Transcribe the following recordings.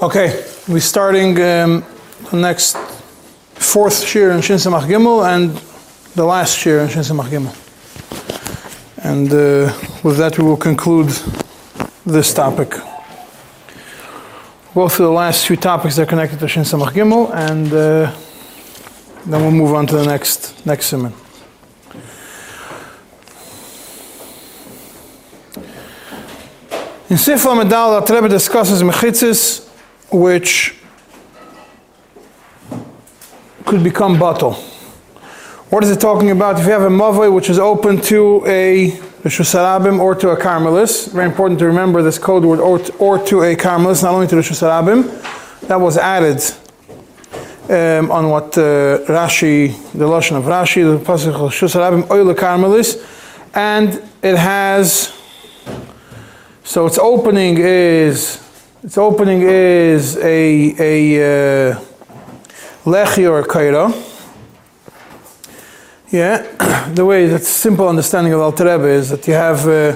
Okay, we're starting um, the next fourth shir in Shin Samach Gimel and the last shir in Shin Samach Gimel. And uh, with that, we will conclude this topic. We'll go through the last few topics that are connected to Shin Samach Gimel, and uh, then we'll move on to the next next simon. In Sifla Medal, the Rebbe discusses mechitzis, which could become bottle. What is it talking about? If you have a mavoi which is open to a Hashanah or to a Carmelis, very important to remember this code word or, or to a Carmelis, not only to the Hashanah, that was added um, on what uh, Rashi, the Lashon of Rashi, the Pasuk of Rishus Harabim, oil Carmelis, and it has, so its opening is, its opening is a, a uh, lechi or kaira. Yeah, the way that simple understanding of Alter Rebbe is that you have uh,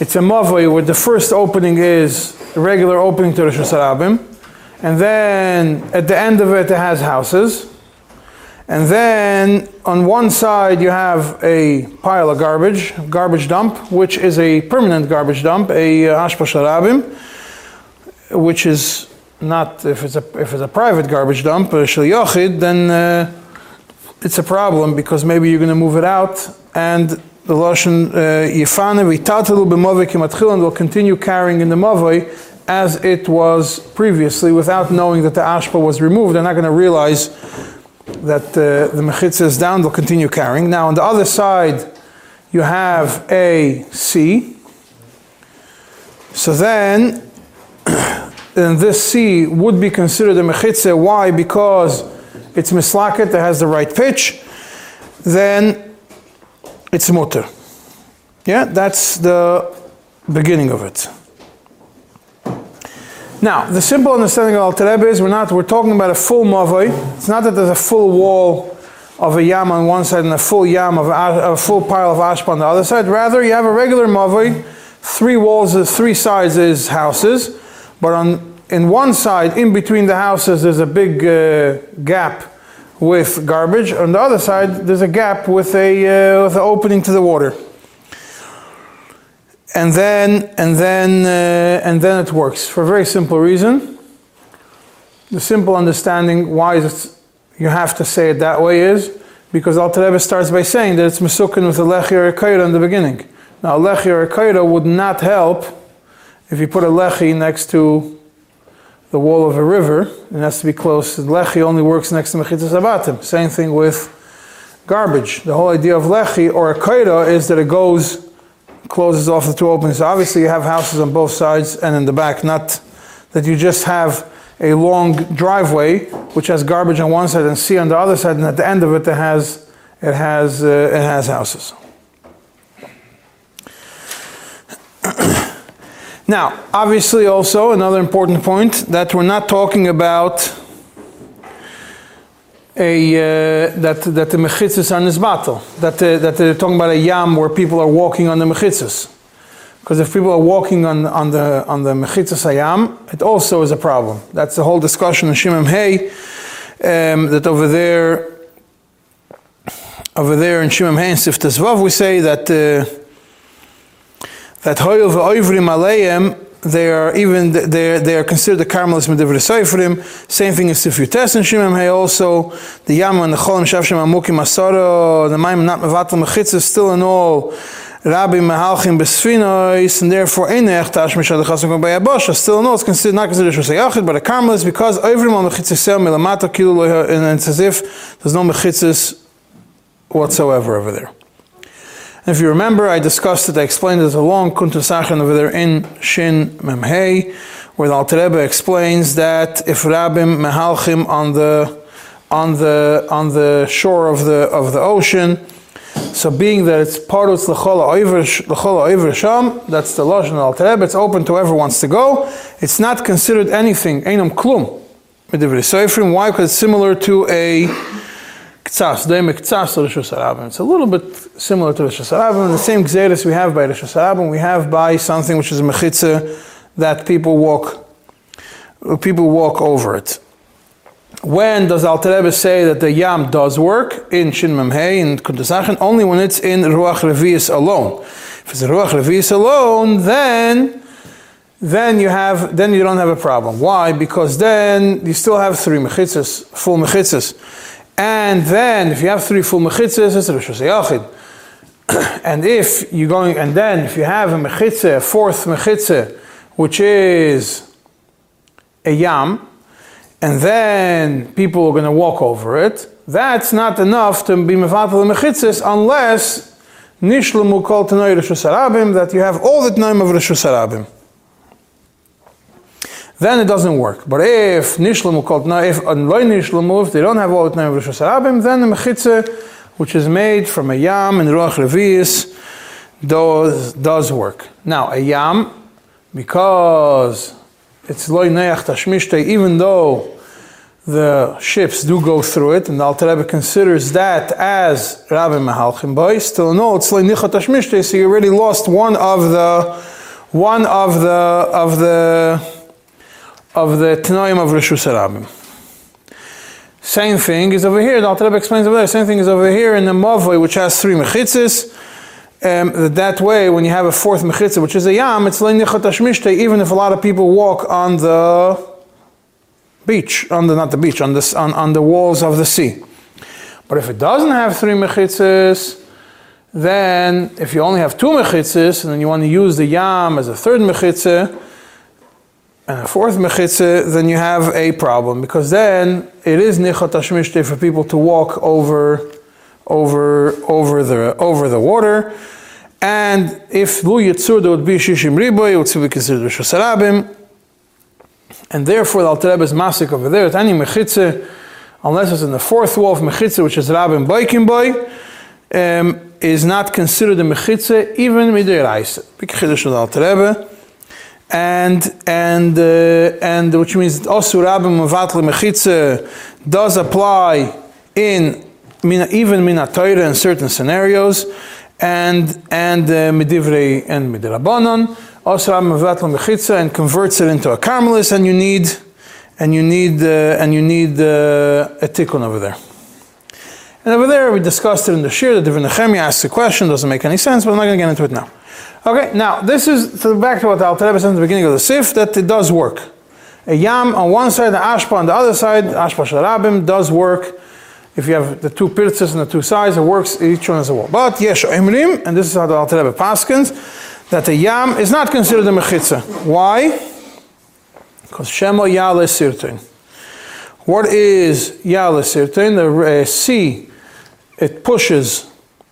it's a mavoi where the first opening is regular opening to Rishus Harabim, and then at the end of it it has houses, and then on one side you have a pile of garbage, garbage dump, which is a permanent garbage dump, a uh, hashpa sharabim, which is not if it's a if it's a private garbage dump, shel then. Uh, it's a problem because maybe you're going to move it out and the Lashon Yifane v'tatalu b'movei kimatchil and will continue carrying in the movei as it was previously without knowing that the ashpa was removed. They're not going to realize that uh, the mechitza is down, they'll continue carrying. Now on the other side, you have a C. So then, and this C would be considered a mechitza. Why? Because it's mislaket that has the right pitch, then it's mutter. Yeah, that's the beginning of it. Now, the simple understanding of Alter Rebbe is we're not we're talking about a full mavoi. It's not that there's a full wall of a yam on one side and a full yam of a, a full pile of ashpa on the other side. Rather, you have a regular mavoi. Three walls, three sides is houses, but on in one side, in between the houses, there's a big uh, gap with garbage. On the other side, there's a gap with a uh, with an opening to the water. And then and then uh, and then it works for a very simple reason. The simple understanding why you have to say it that way is because Alter Rebbe starts by saying that it's mesukin with a lechi or a in the beginning. Now, lechi or a would not help if you put a lechi next to the wall of a river, it has to be close. Lechi only works next to Mechitzas Abatim. Same thing with garbage. The whole idea of Lechi or a Kaira is that it goes, closes off the two openings. So obviously, you have houses on both sides and in the back, not that you just have a long driveway which has garbage on one side and sea on the other side, and at the end of it, it has, it has, uh, it has houses. Now, obviously, also another important point that we're not talking about a uh, that that the mechitzas are nisbatel. That uh, that they're talking about a yam where people are walking on the mechitzas. Because if people are walking on on the on the mechitzas ayam, it also is a problem. That's the whole discussion in Shimon Hay. Um, that over there, over there in Shimon Hay and Siftas Vav, we say that. Uh, that hoyel ve'oivrim aleim, they are even they they are considered the Carmelis medivre seifrim. Same thing as Sifyutes and Shimon Hey also the Yam and the Cholim Shav Shem Amukim Asara the Maim not mevatel mechitzah still in all. Rabbi Mehalchim Besfinois, and therefore in Echtash Mishad Chasim by Abosha, still no, it's considered not considered Shosei Yachid, but a Carmelis because every one mechitzas sel milamata kilu and it's as if there's no mechitzas whatsoever over there. If you remember, I discussed it, I explained it a along Kuntres Acharon over there in Shin Memhei, where the Alter Rebbe explains that if Rabbim Mehalchim on the on the on the shore of the of the ocean, so being that it's part of the Oiver Sham, that's the Lashon Alter Rebbe, it's open to whoever wants to go. It's not considered anything, Einam Klum. Why? Because it's similar to a Ktsas, Dei Mektsas Rishus Harabim. It's a little bit similar to Rishus Harabim. The same Gzeres we have by Rishus Harabim, we have by something which is a Mechitza that people walk people walk over it. When does Al Rebbe say that the yam does work in Shin Memhei in Kuntres Acharon? Only when it's in Ruach Revius alone. If it's Ruach Revius alone, then then you have then you don't have a problem. Why? Because then you still have three mechitzas, full mechitzas, and then if you have three full mechitzas, it's Rishus Harabim. and if you're going, and then if you have a mechitza, a fourth mechitza, which is a yam, and then people are going to walk over it, that's not enough to be mevatel the mechitzas unless nishlamu kol tanoi Rosh that you have all the time of Hashanah. Then it doesn't work. But if nishlamu kol tanoi, if uh, loy nishlamu, if they don't have all the time of Rishus Harabim, then the mechitza, which is made from a yam and ruach revius, does, does work. Now, a yam, because it's loy neach tashmishte, even though the ships do go through it, and the Alter Rebbe considers that as Rabbi Mahalchim Boy. Still, no, it's like Ashmishte, so you already lost one of the one of the of the of the Tanoim of Rishus Rabim. Same thing is over here. The Alter Rebbe explains over there. Same thing is over here in the Mavoi, which has three mechitzas. Um, that way, when you have a fourth mechitzah, which is a yam, it's like Nichat Ashmishte, even if a lot of people walk on the beach, on the not the beach, on the on, on the walls of the sea. But if it doesn't have three mechitzas, then if you only have two mechitzas, and then you want to use the yam as a third mechitzah and a fourth mechitzah, then you have a problem because then it is nichat hashmishte for people to walk over, over, over the over the water. And if lu yitzur, there would be shishim riboy, it would be considered rishos and therefore the Alter is masik over there at any mechitze, unless it's in the fourth wall of mechitze, which is Rabin Boikin Boy, um, is not considered a mechitze even midiraisa. Big chiddush of the Alter Rebbe. And and uh, and which means also Rabbi Mavatli Mechitze does apply in even Minatayra in certain scenarios, and and uh, and Midrabanon. Also, mechitza and converts it into a carmelis, and you need and you need uh, and you need uh, a tikkun over there. And over there, we discussed it in the shir. The different Nehemiah asks a question, doesn't make any sense, but I'm not going to get into it now. Okay, now this is so back to what Alter Rebbe said in the beginning of the Sif that it does work. A yam on one side, the ashpa on the other side, ashpa sharabim does work. If you have the two pirtzes on the two sides, it works. Each one is a wall. But yesh imrim, and this is how the Alter Rebbe paskins that the yam is not considered a mechitza. Why? Because shemo yale sirtin. What is yale sirtin? The uh, sea, it pushes,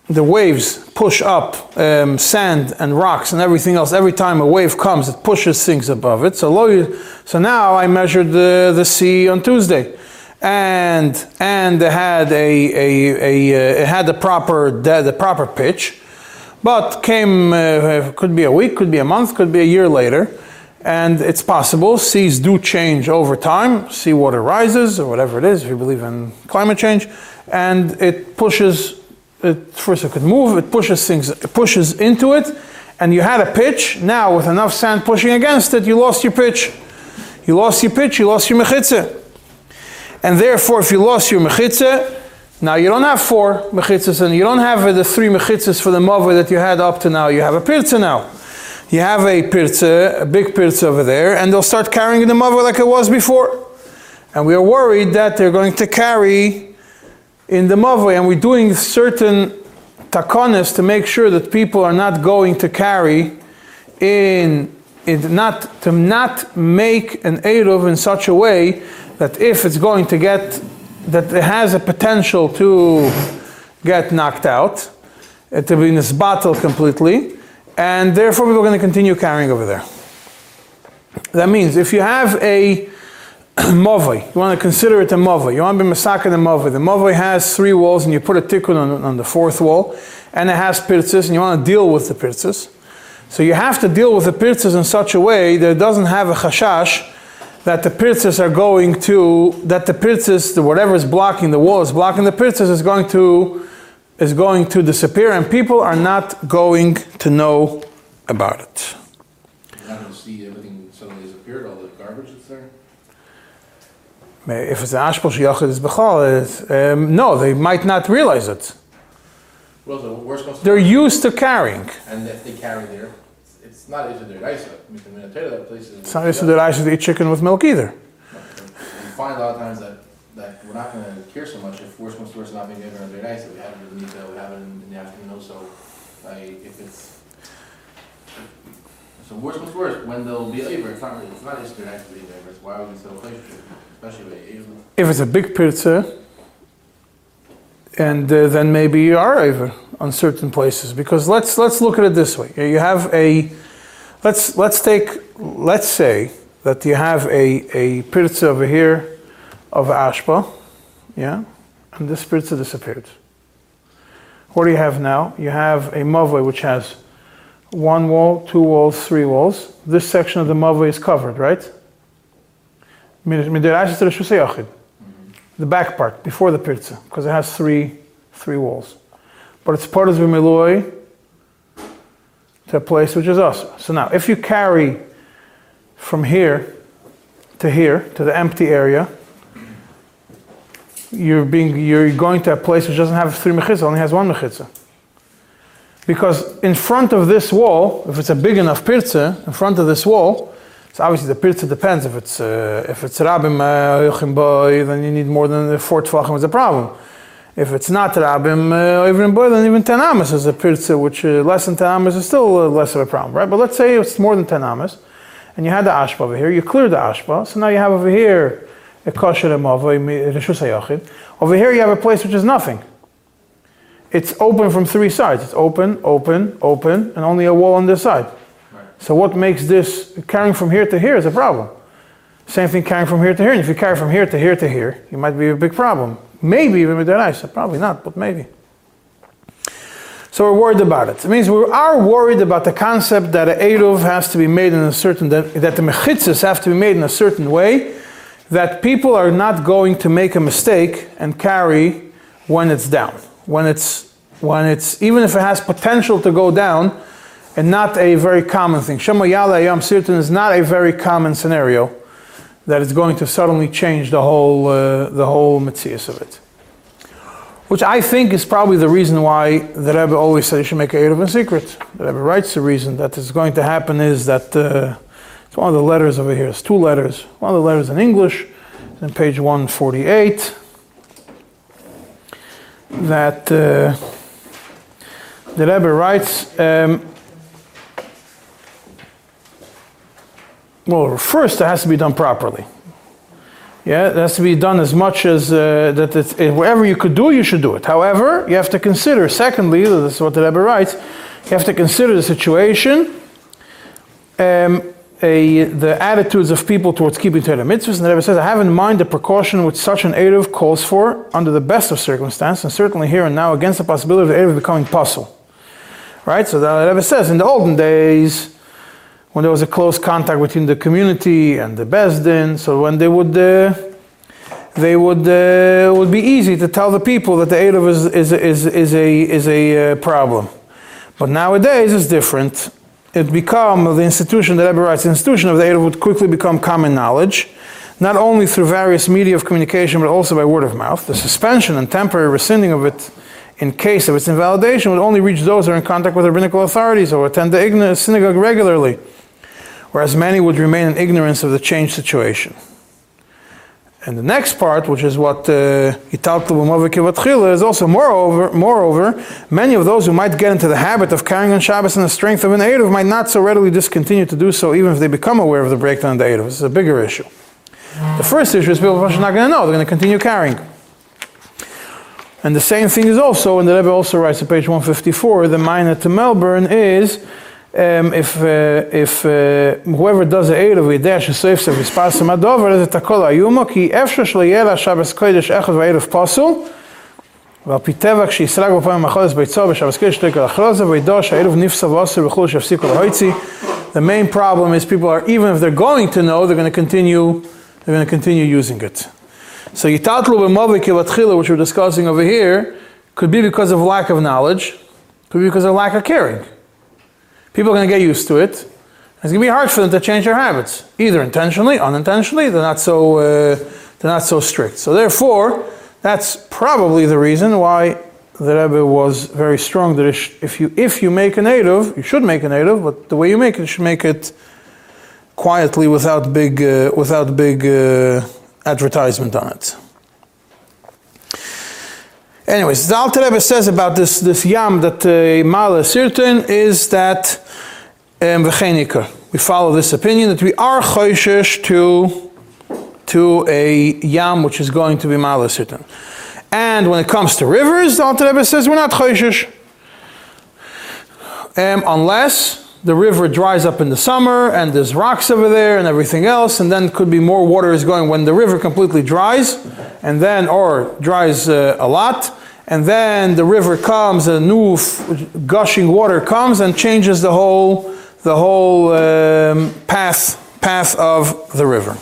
the waves push up um, sand and rocks and everything else. Every time a wave comes, it pushes things above it. So, so now I measured the, the sea on Tuesday and and it had a, a, a, a, uh, it had the proper the, the proper pitch but came, uh, could be a week, could be a month, could be a year later. And it's possible. Seas do change over time. Seawater rises, or whatever it is, if you believe in climate change. And it pushes, it, first it could move, it pushes things, it pushes into it. And you had a pitch. Now, with enough sand pushing against it, you lost your pitch. You lost your pitch, you lost your mechitza. And therefore, if you lost your mechitza, now you don't have four mechitzas, and you don't have the three mechitzas for the mother that you had up to now. You have a pirza now. You have a pirza, a big pirza over there, and they'll start carrying the mother like it was before. And we are worried that they're going to carry in the mother, and we're doing certain takonis to make sure that people are not going to carry in, in not to not make an eruv in such a way that if it's going to get that it has a potential to get knocked out, uh, to be in this battle completely, and therefore we are going to continue carrying over there. That means if you have a movai, you want to consider it a movai, you want to be masaka the movai. The movai has three walls, and you put a tikkun on, on, the fourth wall, and it has pirtzes, and you want to deal with the pirtzes. So you have to deal with the pirtzes in such a way that it doesn't have a chashash that the pirtzes are going to, that the pirtzes, whatever is blocking the wall is blocking the pirtzes is going to, is going to disappear and people are not going to know about it. You're not going to see everything suddenly disappeared, all the garbage that's there? If it's an ashpal sheyachid is bechal, um, no, they might not realize it. Well, worst comes to They're used to carrying. and if they carry there, it's not Isha Deraisa. I mean, the that place is. It's not to that I should eat chicken with milk either. You find a lot of times that, that we're not gonna care so much if worst comes to worst, not being able to Deraisa. We have it in the we have it in in the afternoon also, like, if it's. So worst comes to worst, when they'll be over, it's not, really- it's not Isha Deraisa being over, it's why would we sell place, especially with Erev. If it's a big pirza, and uh, then maybe you are over on certain places. Because let's let's look at it this way: you have a let's let's take let's say that you have a a pirza over here of ashpa, yeah, and this pirza disappeared. What do you have now? You have a mavoi which has one wall, two walls, three walls. This section of the mavoi is covered, right? The back part before the pirza because it has three three walls. But it's part of the miloi to a place which is us. So now if you carry from here to here to the empty area you're being you're going to a place which doesn't have three mechitza only has one mechitza. Because in front of this wall if it's a big enough pirza in front of this wall so obviously the pirza depends. If it's uh, if it's rabim uh, boy, then you need more than four tvachim is a problem. If it's not rabim uh, even boy, then even ten amos is a pirza, which uh, less than ten amos is still uh, less of a problem, right? But let's say it's more than ten amos, and you had the ashpa over here. You cleared the ashpa, so now you have over here a kosher reshus. Over here you have a place which is nothing. It's open from three sides. It's open, open, open, and only a wall on this side. So what makes this carrying from here to here is a problem. Same thing carrying from here to here. And if you carry from here to here to here, you might be a big problem. Maybe even with the rice. Uh, probably not, but maybe. So we're worried about it. It means we are worried about the concept that an Eruv has to be made in a certain, that, that the mechitzas have to be made in a certain way, that people are not going to make a mistake and carry when it's down. When it's, when it's, even if it has potential to go down, and not a very common thing. Shema Yala Yam Sirtan is not a very common scenario that is going to suddenly change the whole, uh, the whole Metzias of it. Which I think is probably the reason why the Rebbe always said you should make a Erev in secret. The Rebbe writes the reason that is going to happen is that uh, it's one of the letters over here. It's two letters. One of the letters in English, on page 148, that uh, the Rebbe writes. Um, well, first it has to be done properly. Yeah, it has to be done as much as uh, that. It's, uh, wherever you could do, you should do it. However, you have to consider. Secondly, this is what the Rebbe writes. You have to consider the situation, um, a, the attitudes of people towards keeping Torah mitzvahs. And the Rebbe says, I have in mind the precaution which such an eruv calls for under the best of circumstances, and certainly here and now against the possibility of the eruv becoming puzzle. Right. So the Rebbe says, in the olden days when there was a close contact between the community and the Besdin, so when they would, uh, they would, uh, would be easy to tell the people that the Erev is, is, is, is a, is a uh, problem. But nowadays it's different. It become, the institution, the Rebbe institution of the Erev would quickly become common knowledge, not only through various media of communication, but also by word of mouth. The suspension and temporary rescinding of it in case of its invalidation would only reach those who are in contact with rabbinical authorities or attend the synagogue regularly whereas many would remain in ignorance of the changed situation. And the next part, which is what uh, is also moreover, moreover, many of those who might get into the habit of carrying on Shabbos in the strength of an Eruv might not so readily discontinue to do so, even if they become aware of the breakdown of the Eruv. This is a bigger issue. The first issue is people are not going to know; they're going to continue carrying. And the same thing is also, and the Rebbe also writes on page 154, the minor to Melbourne is um, if uh, if uh, whoever does the Erev וידע שסוף סוף יספרסם הדובר, אז את הכל היומו, כי אפשר שלא יהיה לה שבס קודש אחד וערב פוסול, ועל פי טבע כשיסרק בפעמים החודש ביצו בשבס קודש תקל אחרוזה, וידע שהערב נפסה ועושר וכו' שיפסיקו להויצי. The main problem is people are, even if they're going to know, they're going to continue, they're going to continue using it. So yitatlu b'movi kilatchila, which we're discussing over here, could be because of lack of knowledge, could be because of lack of caring. People are going to get used to it. It's going to be hard for them to change their habits, either intentionally, unintentionally. They're not so uh, they're not so strict. So therefore, that's probably the reason why the Rebbe was very strong that if you if you make a native, you should make a native, but the way you make it, you should make it quietly without big uh, without big uh, advertisement on it. Anyways, the Alter Rebbe says about this this yam that uh, Mala Sirtin is that um, we follow this opinion that we are choishish to to a yam which is going to be Mala Sirtin. And when it comes to rivers, the Alter Rebbe says we're not choishish. Um, unless the river dries up in the summer and there's rocks over there and everything else, and then could be more water is going when the river completely dries, and then, or dries uh, a lot, and then the river comes, a new gushing water comes and changes the whole, the whole um, path, path of the river.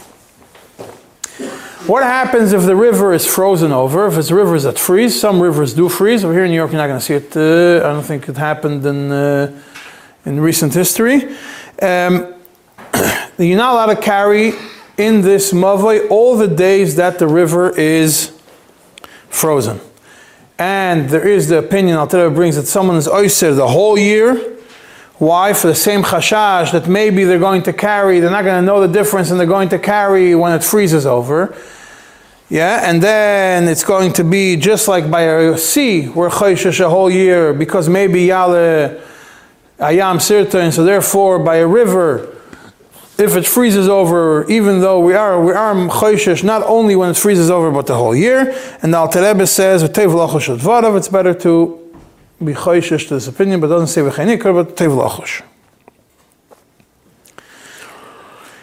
What happens if the river is frozen over? If it's rivers that freeze, some rivers do freeze. Over here in New York, you're not going to see it. Uh, I don't think it happened in. Uh, in recent history. Um, you're not allowed to carry in this mavoi all the days that the river is frozen. And there is the opinion Alter brings that someone is oyser the whole year. Why? For the same chashash that maybe they're going to carry, they're not going to know the difference and they're going to carry when it freezes over. Yeah, and then it's going to be just like by a sea, where chayshish a whole year, because maybe Yale ayam sirta, and so therefore by a river, if it freezes over, even though we are we are choishish not only when it freezes over, but the whole year. And the Alter Rebbe says it's better to be choishish to this opinion, but doesn't say v'chainikar, but tevlachosh.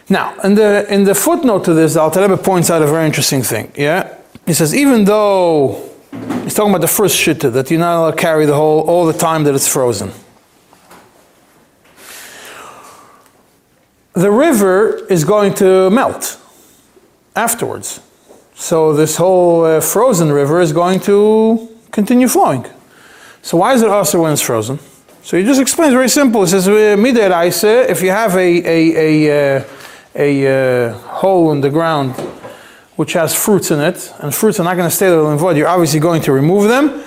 Now, in the in the footnote to this, the Alter Rebbe points out a very interesting thing. Yeah, he says even though he's talking about the first shitta that you're not allowed to carry the whole all the time that it's frozen. The river is going to melt afterwards. So this whole uh, frozen river is going to continue flowing. So why is it also when it's frozen? So he just explains very simple. He says, if you have a, a, a, uh, a, uh, hole in the ground which has fruits in it, and fruits are not going to stay there in void, you're obviously going to remove them.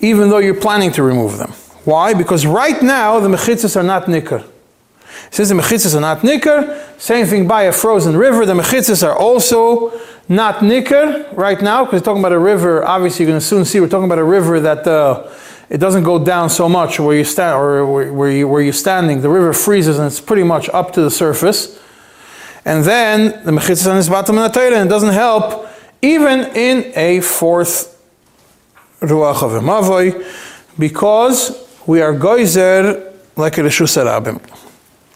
Even though you're planning to remove them. Why? Because right now the mechitzas are not nikr. Since the mechitzas are not nikr, same thing by a frozen river, the mechitzas are also not nikr right now, because we're talking about a river, obviously you're going to soon see, we're talking about a river that uh, it doesn't go down so much where you stand or where, you, where you're standing. The river freezes and it's pretty much up to the surface. And then the mechitzas is bottom and the tail, and it doesn't help even in a fourth ruach of a because we are goizer like a Rishus Arabim.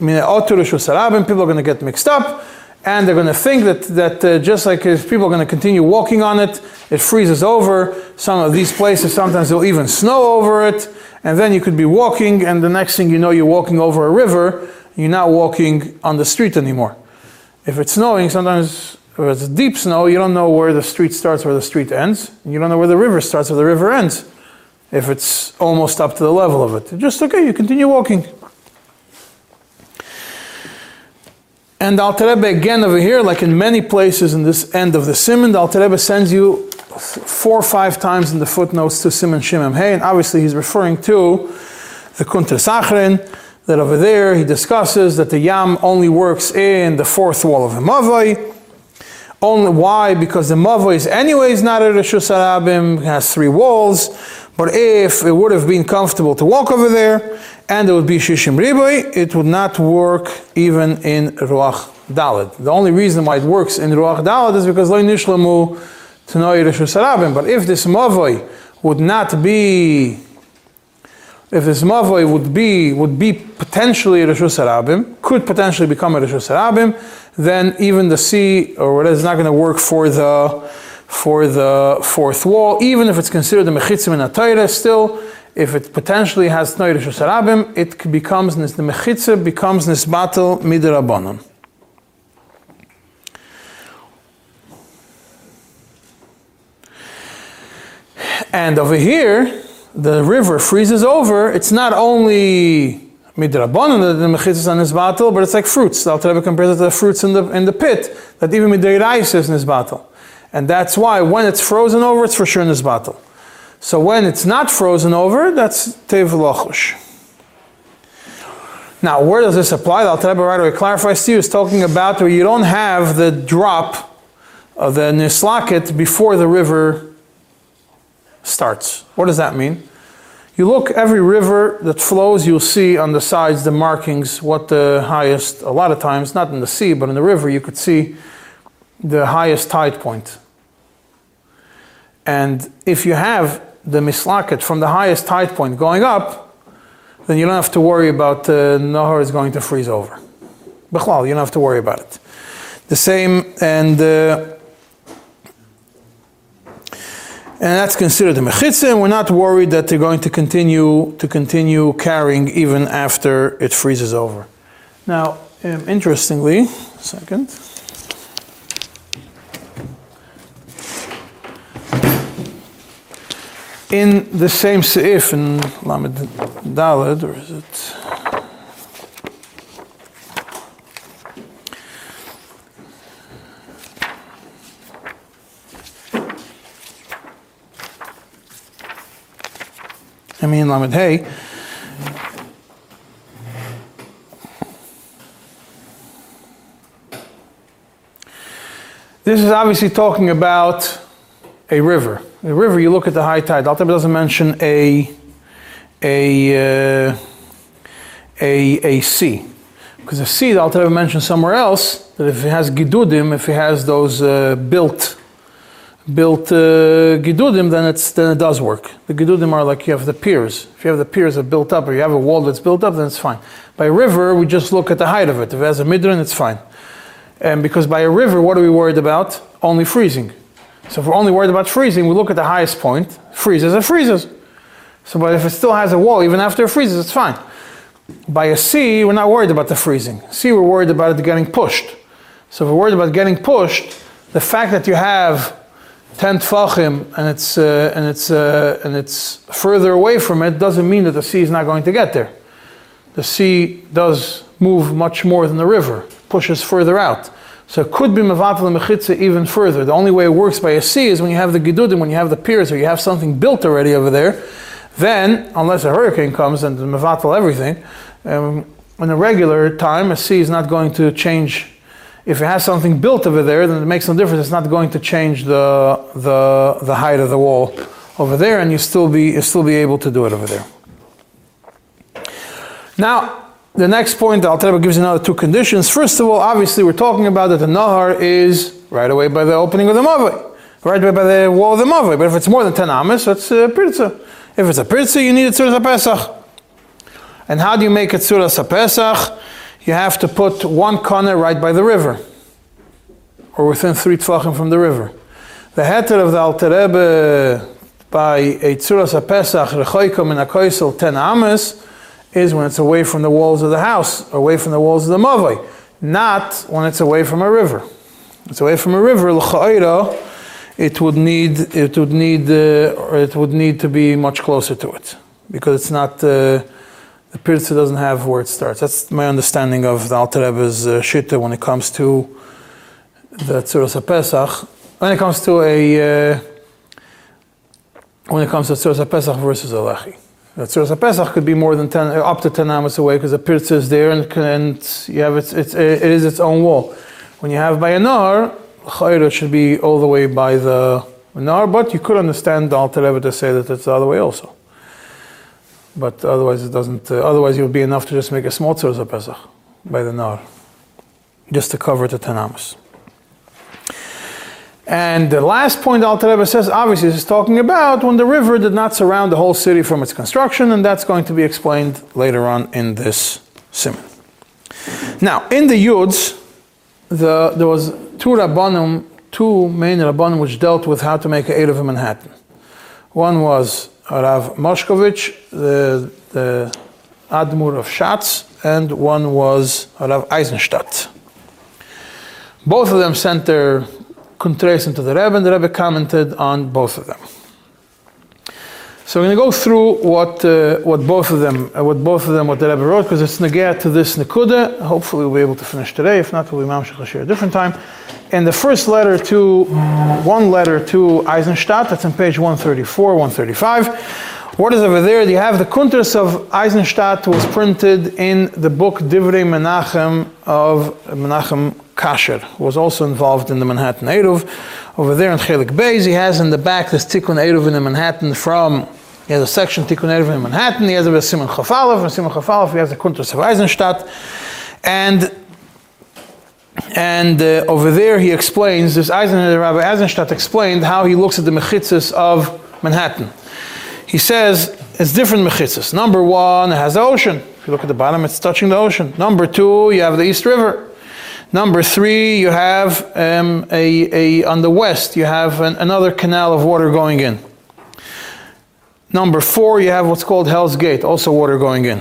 I mean, auto Rishus Arabim, people are going to get mixed up, and they're going to think that, that uh, just like if people are going to continue walking on it, it freezes over. Some of these places, sometimes they'll even snow over it, and then you could be walking, and the next thing you know, you're walking over a river, you're not walking on the street anymore. If it's snowing, sometimes if it's deep snow, you don't know where the street starts, where the street ends. You don't know where the river starts, where the river ends if it's almost up to the level of it. Just okay, you continue walking. And the Alter Rebbe again over here, like in many places in this end of the Simon, the Alter Rebbe sends you four or five times in the footnotes to Simon Shimon Hey, and obviously he's referring to the Kuntres Acharon, that over there he discusses that the Yam only works in the fourth wall of the Mavai. Only why? Because the Mavai is anyways not a Rishus Arabim, has three walls. But if it would have been comfortable to walk over there and it would be Shishim Riboy, it would not work even in Ruach Dalad. The only reason why it works in Ruach Dalad is because Lo Nishlamu to know Sarabim. But if this Mavoy would not be if this mavoy would be would be potentially a Rishus Harabim, could potentially become a Rishus Harabim, then even the sea or whatever is not going to work for the for the fourth wall, even if it's considered a mechitzim in a Torah, still, if it potentially has Tnoir Shusarabim, it becomes, the mechitzah becomes nisbatel midrabanon. And over here, the river freezes over. It's not only midrabanan the mechitzas on his battle, but it's like fruits. The Alter compares it to the fruits in the in the pit that even midraisa is in and that's why when it's frozen over, it's for sure in his battle. So when it's not frozen over, that's tev lochush. Now, where does this apply? The Alter Rebbe right away clarifies to you. Is talking about where you don't have the drop of the nislaket before the river starts. What does that mean? You look every river that flows, you'll see on the sides the markings what the highest. A lot of times, not in the sea, but in the river, you could see the highest tide point. And if you have the mislaket from the highest tide point going up, then you don't have to worry about the uh, Nahar is going to freeze over. Bechlal, you don't have to worry about it. The same, and uh, and that's considered a mechitza, and we're not worried that they're going to continue to continue carrying even after it freezes over. Now, um, interestingly, second. In the same seif in Lamed Daled, or is it? I mean Lamed Hey. This is obviously talking about a river. A river, you look at the high tide. Altab doesn't mention a a uh, a a sea, because a sea, the Altab mentions somewhere else that if it has gidudim, if it has those uh, built built uh, gidudim, then it's then it does work. The gidudim are like you have the piers. If you have the piers that built up, or you have a wall that's built up, then it's fine. By river, we just look at the height of it. If it has a midran, it's fine. And because by a river, what are we worried about? Only freezing. So if we're only worried about freezing, we look at the highest point. Freezes, it freezes. So, but if it still has a wall, even after it freezes, it's fine. By a sea, we're not worried about the freezing. Sea, we're worried about it getting pushed. So if we're worried about getting pushed, the fact that you have 10 tfachim and it's, uh, and, it's, uh, and it's further away from it doesn't mean that the sea is not going to get there. The sea does move much more than the river, pushes further out. So it could be mevatel mechitza even further. The only way it works by a sea is when you have the gidudim, when you have the piers, or you have something built already over there. Then, unless a hurricane comes and mevatel everything, um, in a regular time, a sea is not going to change. If it has something built over there, then it makes no difference. It's not going to change the the, the height of the wall over there, and you still be you still be able to do it over there. Now, the next point, the Alter gives another two conditions. First of all, obviously, we're talking about that the Nahar is right away by the opening of the Mavai, right away by the wall of the Mavai. But if it's more than 10 Amas, that's a Pirza. If it's a Pirza, you need a Tzuras Pesach. And how do you make a Tzuras Pesach? You have to put one corner right by the river, or within three Tvachim from the river. The heter of the Alter Rebbe by a Tzuras Pesach, Rechoikom in a Koisel 10 Amas, is when it's away from the walls of the house, away from the walls of the mavoi, not when it's away from a river. It's away from a river, l'cha'ira, it would need it would need uh, it would need to be much closer to it because it's not uh, the pirza doesn't have where it starts. That's my understanding of the Alter Rebbe's uh, shitta when it comes to the Tzuras Pesach. When it comes to a uh, when it comes to Tzuras Pesach versus a lechi. That Tzuras Pesach could be more than 10, up to 10 amas away because the pirza is there and, and you have it's, it's, it is its own wall. When you have by a nar, chayra should be all the way by the nar, but you could understand Alter Rebbe to say that it's the other way also. But otherwise it doesn't, uh, otherwise it would be enough to just make a small Tzuras Pesach by the nar, just to cover the 10 amas. And the last point Alter Rebbe says, obviously, is talking about when the river did not surround the whole city from its construction, and that's going to be explained later on in this simon. Now, in the Yuds, the, there was two rabbanim, two main rabbanim which dealt with how to make Erev in Manhattan. One was Rav Moshkovich, the, the Admur of Shatz, and one was Rav Eisenstadt. Both of them sent their contrasting to the Rebbe, and the Rebbe commented on both of them. So we're going to go through what uh, what both of them uh, what both of them what the Rebbe wrote because it's negaya to this nekuda. Hopefully we'll be able to finish today. If not, we'll be mamshich a different time. And the first letter to one letter to Eisenstadt, that's on page 134, 135. What is over there? You have the Kuntres of Eisenstadt was printed in the book Divrei Menachem of Menachem Kasher, was also involved in the Manhattan Eruv. Over there in Chelik Beis, he has in the back this Tikkun Eruv in Manhattan from, he has a section Tikkun Eruv in Manhattan, he has a Simon Chafalov, and Simon Chafalov, he has the Kuntres of Eisenstadt. And and uh, over there he explains, this Eisen, Rabbi Eisenstadt explained how he looks at the mechitzas of Manhattan. He says it's different mechitzas. Number one, it has the ocean. If you look at the bottom, it's touching the ocean. Number two, you have the East River. Number three, you have um, a, a, on the west, you have an, another canal of water going in. Number four, you have what's called Hell's Gate, also water going in.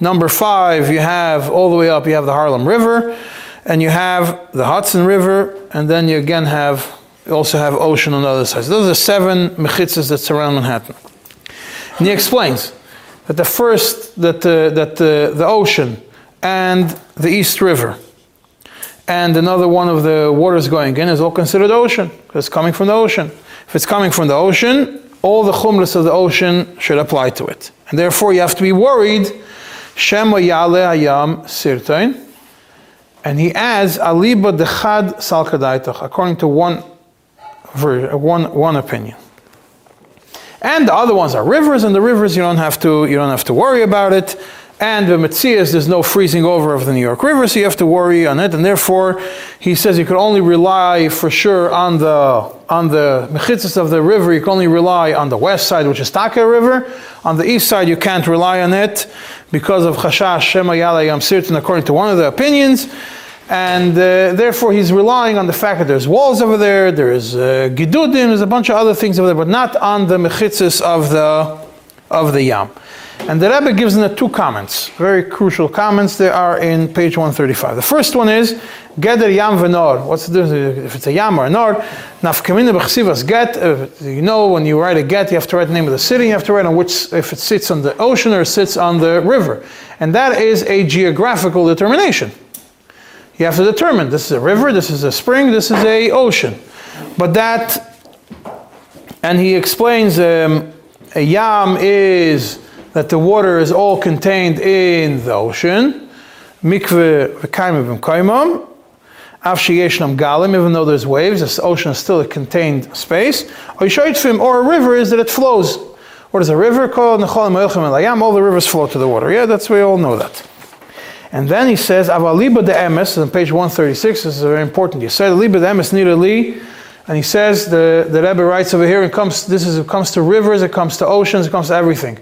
Number five, you have all the way up, you have the Harlem River, and you have the Hudson River, and then you again have, you also have ocean on the other side. So those are seven mechitzas that surround Manhattan. And he explains that the first, that, the, that the, the ocean and the East River and another one of the waters going in is all considered ocean because it's coming from the ocean. If it's coming from the ocean, all the chumras of the ocean should apply to it. And therefore you have to be worried, Shema Yale Hayam Sirtain. And he adds, Aliba Dechad Salkadaitach, according to one, one, one opinion. And the other ones are rivers, and the rivers you don't have to you don't have to worry about it. And the Metzias, there's no freezing over of the New York River, so you have to worry on it. And therefore, he says you can only rely for sure on the on the mechitzas of the river. You can only rely on the west side, which is Taka River. On the east side, you can't rely on it because of Chashash Shema Yala Yam Sirtin, according to one of the opinions and uh, therefore he's relying on the fact that there's walls over there, there's uh, gidudim, there's a bunch of other things over there, but not on the mechitzis of the of the yam. And the Rebbe gives in two comments, very crucial comments. They are in page 135. The first one is Geder Yam Venor. What's the difference if it's a Yam or a Nor? Nafkamina b'chsivas get. You know, when you write a get, you have to write the name of the city. You have to write on which, if it sits on the ocean or sits on the river, and that is a geographical determination. You have to determine this is a river, this is a spring, this is a ocean. But that, and he explains um, a yam is that the water is all contained in the ocean. Mikve v'kaimim v'kaimam. Av sheyeshnam galim, even though there's waves, the ocean is still a contained space. Or a river is that it flows. What is a river called? All the rivers flow to the water. Yeah, that's we all know that. And then he says, Avaliba de emes, on page 136, this is very important. You said, Liba de emes nira And he says, the, the Rebbe writes over here, it comes, this is, it comes to rivers, it comes to oceans, it comes to everything.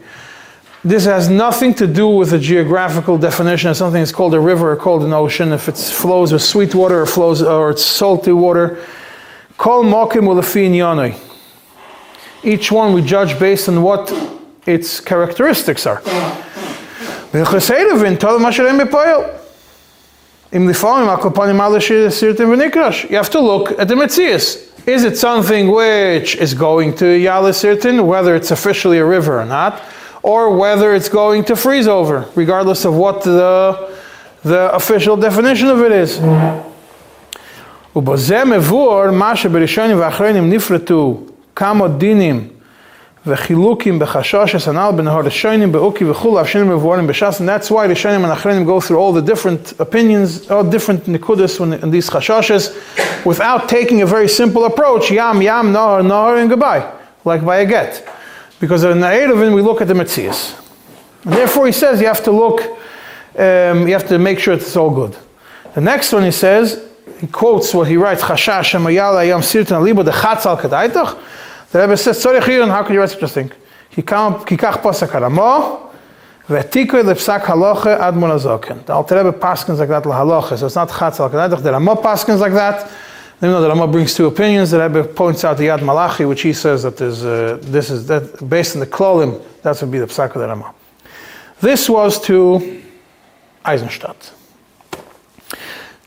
This has nothing to do with a geographical definition of something that's called a river or called an ocean. If it flows with sweet water or flows or it's salty water. Kol mokim. Each one we judge based on what its characteristics are. You have to look at the Metzias. Is it something which is going to Yale Sirtin, whether it's officially a river or not, or whether it's going to freeze over, regardless of what the, the official definition of it is. ובזה מבואר מה שבראשונים ואחרונים נפרטו כמה דינים וחיlukim b'chashoshes anal b'nahar rishonim be'uki v'chul avshinim mevuarim b'shas, and that's why the Rishonim and Achrenim go through all the different opinions, all different nikudas in these chashoshes, without taking a very simple approach, yam, yam, nahar, nahar, and goodbye, like by a get. Because in the Erevin, we look at the Metzias. Therefore, he says you have to look, um, you have to make sure it's all good. The next one he says, he quotes what he writes, hashem Amayala, Yam Sirtan, Libo, dechatzal al Kadaitach. The Rebbe says, Sorry, Chiyun, how can you write such a thing? Kikach Pasak mo Vetikoy Lepsak Haloche Ad Monazoken. The Alter Rebbe paskins like that, Lahaloche. So it's not Chatz al Kadaitach, the Ramo paskins like that. Though the Rama brings two opinions, the Rebbe points out the Yad Malachi, which he says that is, uh, this is that based on the klolim, that would be the psak of the Rama. This was to Eisenstadt.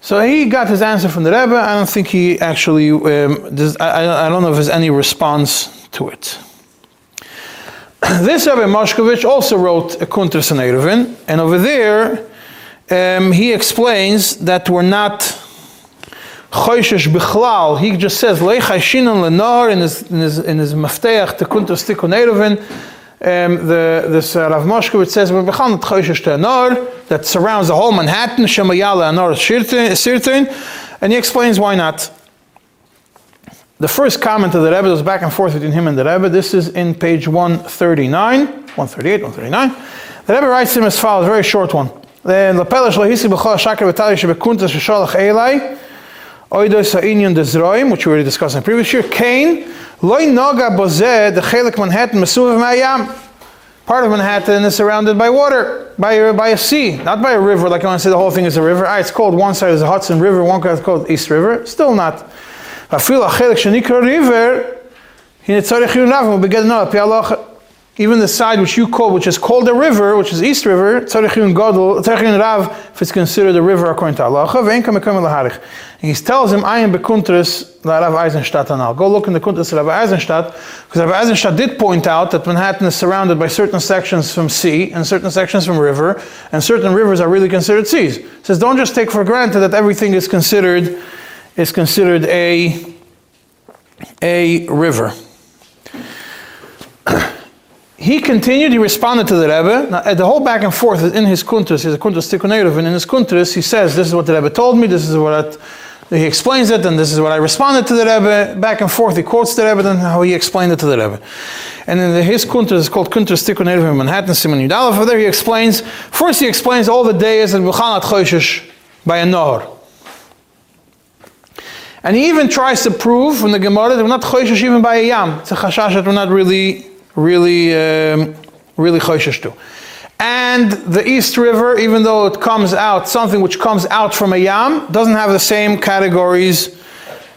So he got his answer from the Rebbe. I don't think he actually, um, I, I, don't know if there's any response to it. this Rebbe Moshkovich also wrote a Kuntras and and over there um, he explains that we're not choishesh bichlal. He just says leichai shinon lenar in his in his in his mafteach to Kuntras Tikkun Eruvin. Um, the this uh, Rav Moshkovich says we're bechal not choishesh to anar that surrounds the whole Manhattan shemayala anar sirtin, and he explains why not. The first comment of the Rebbe was back and forth between him and the Rebbe. This is in page 139, 138, 139. The Rebbe writes him as follows, very short one. Then lapela shlahisi b'chol shakar v'tali shebekuntas v'sholach Oida Sa'inyan Dezroim, which we already discussed in the previous year, Cain, Loy Noga Bozeh, the Chelik Manhattan, Masuv Mayam. Part of Manhattan is surrounded by water, by, by a sea, not by a river, like I want to say the whole thing is a river. Ah, it's called one side is the Hudson River, one side is called East River. Still not. Afil Chelik Shanikra River, Hine Tzarech even the side which you call, which is called the river, which is East River, Tzarechim Tzarechim Rav, if it's considered a river according to Allah, and he tells him, I am Bekuntris Rav Eisenstadt now." Go look in the Kuntris Rav Eisenstadt, because Rav Eisenstadt did point out that Manhattan is surrounded by certain sections from sea and certain sections from river, and certain rivers are really considered seas. He says, don't just take for granted that everything is considered is considered a a river he continued, he responded to the Rebbe. Now, uh, the whole back and forth is in his kuntras, his kuntras tikkunerev, and in his kuntras he says, this is what the Rebbe told me, this is what he explains it, and this is what I responded to the Rebbe. Back and forth, he quotes the Rebbe, and how he explained it to the Rebbe. And in the, his kuntras is called kuntras tikkunerev in Manhattan, Simon Yudalef. There he explains, first he explains all the days that Buchanat Choshesh by a Nahor. And he even tries to prove from the Gemara that we're not choishish even by a yam. It's a chashash that we're not really, really, um, really choishish to. And the East River, even though it comes out, something which comes out from a yam, doesn't have the same categories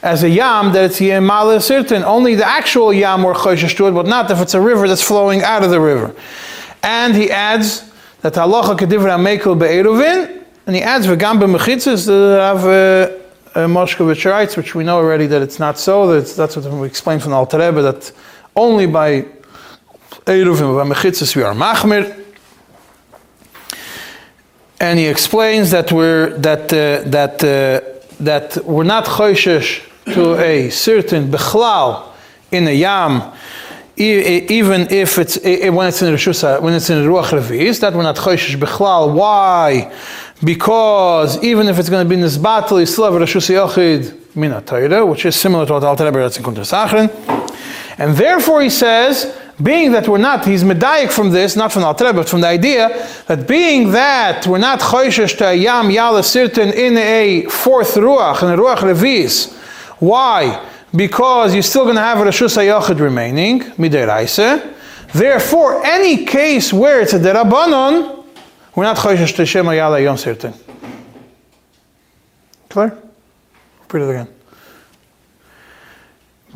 as a yam that it's yamala certain. Only the actual yam we're choishish to it, but not if it's a river that's flowing out of the river. And he adds that halacha kedivra mekel be'eruvin, and he adds v'gam b'mechitzas that have. Uh, uh, Moshkovich writes, which we know already that it's not so. That's, that's what we explained from the Alter that only by Eruvim, we are Machmir. And he explains that we're, that, uh, that, uh, that we're not choishish to a certain bechlal in a yam, even if it's when it's in Rishusa, when it's in Ruach Revis, that we're not choishish bechlal. Why? because even if it's going to be nisbatel, you still have Rashus Yochid Mina Torah, which is similar to what Alter Rebbe in Sachrin. And therefore he says, being that we're not, he's medayik from this, not from Alter Rebbe, but from the idea that being that we're not choishesh to a yam yala sirtin in a fourth ruach, in a ruach revis. Why? Because you're still going to have Rashus Yochid remaining, midiraisa. Therefore, any case where it's a derabanon, we're not choishish to Shema Yala Yom Sirtin. Clear? Repeat it again.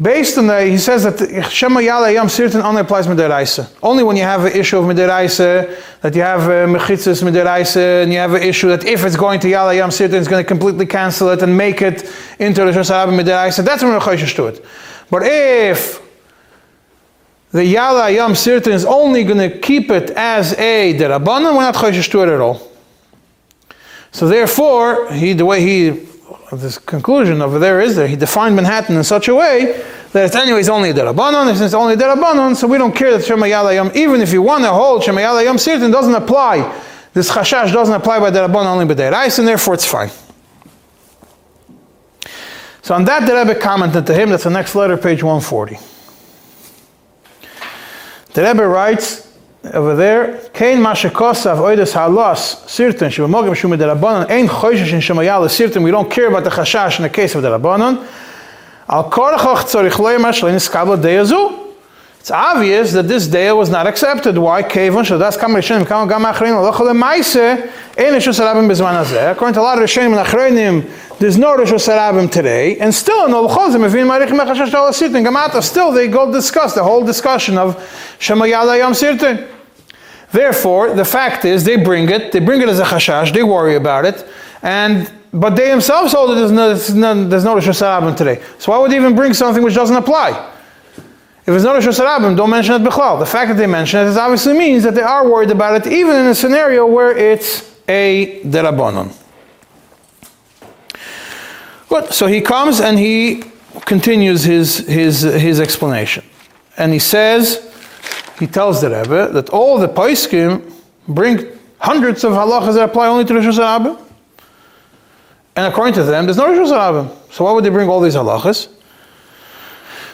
Based on that, he says that Shema Yala Yom Sirtin only applies Midiraisa. Only when you have an issue of Midiraisa, that you have uh, Mechitzis Midiraisa, and you have an issue that if it's going to Yala Yom Sirtin, it's going to completely cancel it and make it into the Shosarab Midiraisa, that's when we're choishish to it. But if the Yala Yam Sirtin is only going to keep it as a Derabanan, we're not Choshesh to it at all. So therefore, he, the way he, this conclusion over there is that he defined Manhattan in such a way that it's anyways only Derabanan, if it's only Derabanan, so we don't care that Shema Yala even if you want to hold Shema Yala Yam Sirtin, doesn't apply. This Chashash doesn't apply by Derabanan, only by Derais, and therefore it's fine. So on that, the Rebbe commented to him, that's the next letter, page 140. The Rebbe writes over there, Kein mashakosav oides halos sirtin shemogim shume derabanan ein choishish in shemayal sirtin. We don't care about the chashash in the case of the derabanan. Al korachach tzorich loyma shlein iskabla deyazu. It's obvious that this day was not accepted. Why? According to a lot of rishonim and achreinim, there's no rishus harabim today, and still still they go discuss the whole discussion of shemayala yom. Therefore, the fact is, they bring it, they bring it as a chashash, they worry about it, and but they themselves hold that there's no, there's no, Harabim today. So why would they even bring something which doesn't apply? If it's not a Hashanah, don't mention it Bechlal. The fact that they mention it obviously means that they are worried about it, even in a scenario where it's a derabanan. Good. So he comes and he continues his, his, his explanation. And he says, he tells the Rebbe that all the Paiskim bring hundreds of halachas that apply only to Rishus Harabim. And according to them, there's no Rishus Harabim. So why would they bring all these halachas?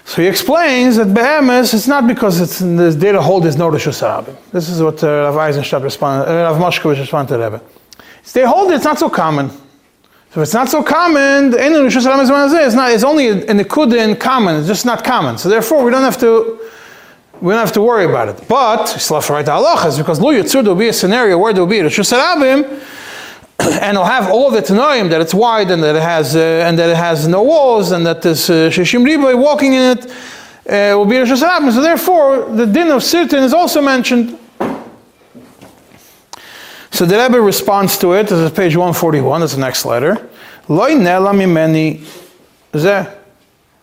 So he explains that Be'emes, it's not because it's in this data hold there's no Rishus Harabim. This is what uh, Rav Eisenstadt responded, uh, Rav Moshkovich responded to Rebbe. They hold it, it's not so common. So it's not so common, the Hashanah is not, it's only in the Kudin common, it's just not common. So therefore we don't have to we don't have to worry about it. But to write the halachas because Lu Yitzur there will be a scenario where there will be Rishus Harabim and it'll have all the Tanoim that it's wide and that it has uh, and that it has no walls and that this uh, Shishim Riboy walking in it uh, will be Rishus Harabim. So therefore, the din of Sirtin is also mentioned. So the Rebbe responds to it. This is page 141. That's the next letter. Loi nela mimeni zeh.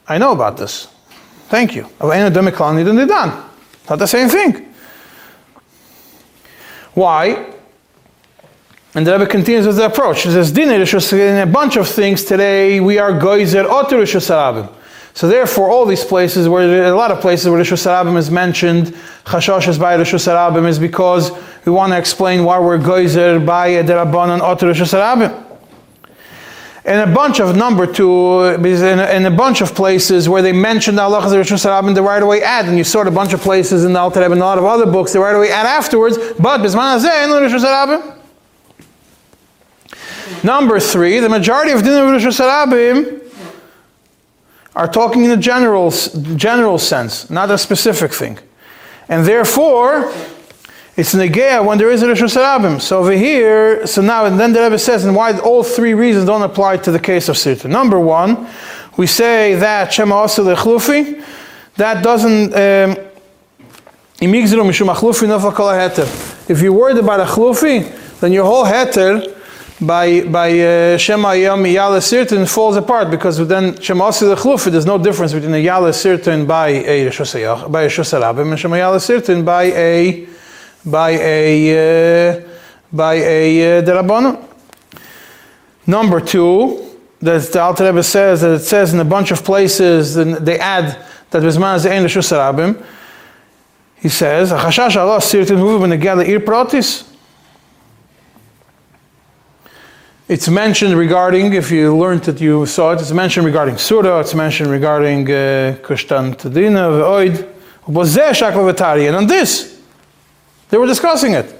I know about this. Thank you. Not the same thing. Why? And the Rebbe continues with the approach. He says, in a bunch of things today, we are goizer oter So therefore, all these places, where a lot of places where Hashanah is mentioned, Chashosh is by Hashanah is because we want to explain why we're goizer by a derabanan oter Rishus Harabim in a bunch of number two, in a, bunch of places where they mention the halachas of they right away add, and you saw a bunch of places in the Alter Rebbe and a lot of other books, they right away add afterwards, but Bisman Rishus Harabim. Number three, the majority of Din of Rishus Harabim are talking in a general, general sense, not a specific thing. And therefore, it's negea when there is a Rishus Harabim. So over here, so now, and then the Rebbe says, and why all three reasons don't apply to the case of Sirta. Number one, we say that Shema Asil Echlufi, that doesn't, um, if you're worried about a chlufi, then your whole heter by by uh, Shema Yom Yala Sirtin falls apart because then Shema Asil Chlufi, there's no difference between a Yala Sirtin by a Rosh by a Shosarabim and Shema Yala Sirtin by a by a uh, by a uh. Number two, that the Alter Rebbe says that it says in a bunch of places, and they add that Bisman is ein Rishus He says, "Achashash Allah sirtin huvu b'negel ir pratis." It's mentioned regarding, if you learned that you saw it, it's mentioned regarding Surah, it's mentioned regarding Kushtan uh, Tadina, Ve'oid, and on this, they were discussing it.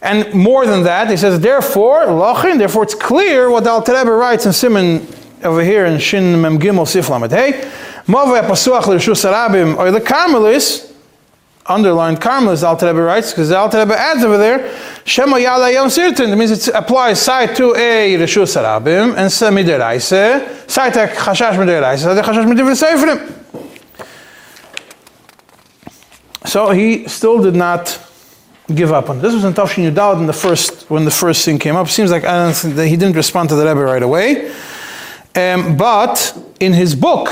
And more than that, he says, therefore, lachin, therefore it's clear what the Alter Rebbe writes in Simon over here in Shin Mem Gimel Sif Lamed Hey, Mavah Pasuach L'Rishus Arabim, or the Carmelis, underlined Carmelis, Alter Rebbe writes, because Alter Rebbe adds over there, Shema Yala Yom Sirtin, that means it applies side to a Rishus Arabim, and Semideraise, side to Chashash Mideraise, side to Chashash Mideraise So he still did not give up on. it. This was in Tafshin Yudal in the first when the first thing came up. Seems like he didn't respond to the Rebbe right away. Um, but in his book,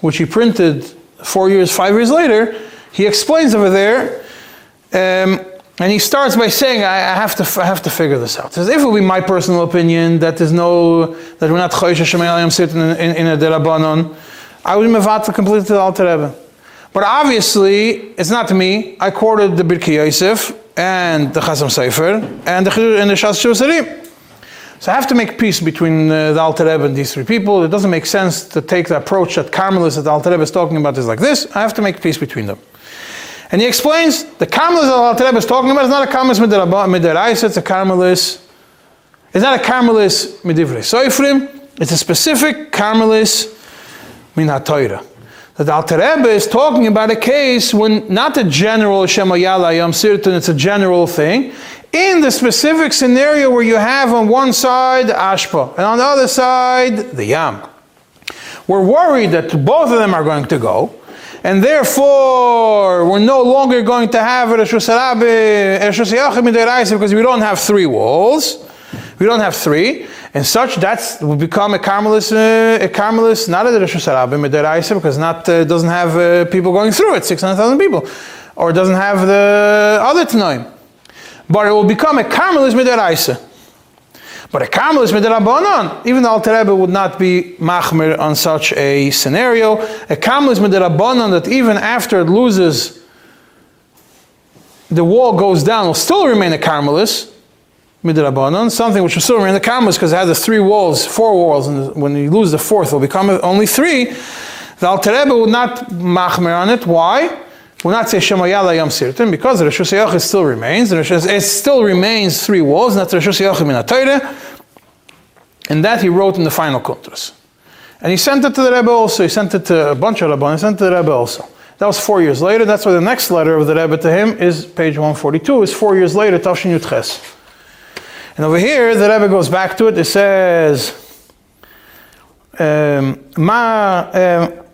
which he printed four years, five years later, he explains over there, um, and he starts by saying, I, I, have to, I have to figure this out." He says, "If it would be my personal opinion that there's no that we're not choisha shemayim sitting in, in, a derabanon, I would mevat completely to the Alter Rebbe." But obviously, it's not me. I quoted the Birkei Yosef and the Chasam Sofer and the and the Shas Shusarim. So I have to make peace between uh, the Alter Rebbe and these three people. It doesn't make sense to take the approach that Carmelis that the Alter Rebbe is talking about is like this. I have to make peace between them. And he explains the Carmelis that Rebbe is talking about is not a Carmelis midiraisa, it's a Carmelis. It's not a Carmelis midivrei soifrim. It's a specific Carmelis min Torah that Alter Rebbe is talking about a case when not a general Shema Yala Yom Sirtun, it's a general thing. In the specific scenario where you have on one side Ashpa and on the other side the Yam. We're worried that both of them are going to go. And therefore, we're no longer going to have a Rosh because we don't have three walls. We don't have three. And such, that's will become a Carmelist, uh, a Carmelist, not a Hashanah, a Deraisa, because not uh, doesn't have uh, people going through it, 600,000 people. Or it doesn't have the other Tanoim. But it will become a Carmelist Midaraisa. But a Carmelist Midarabanan, even the Alter Rebbe would not be Machmir on such a scenario. A Carmelist Midarabanan that even after it loses, the wall goes down, will still remain a Carmelist Midarabanan, something which will still remain a Carmelist because it has the three walls, four walls, and when you lose the fourth, it will become only three. The Alter Rebbe would not Machmir on it. Why? Will not say Shemayala Yam Sirtim because the Rosh Hashanah still remains. It still remains three walls, and Rosh Hashanah in And that he wrote in the final contras. And he sent it to the Rebbe also. He sent it to a bunch of Rabbanim. He sent it to the Rebbe also. That was four years later. That's why the next letter of the Rebbe to him is page 142. Is four years later, Tavshin. And over here, the Rebbe goes back to it. It says, um, "Ma." Um,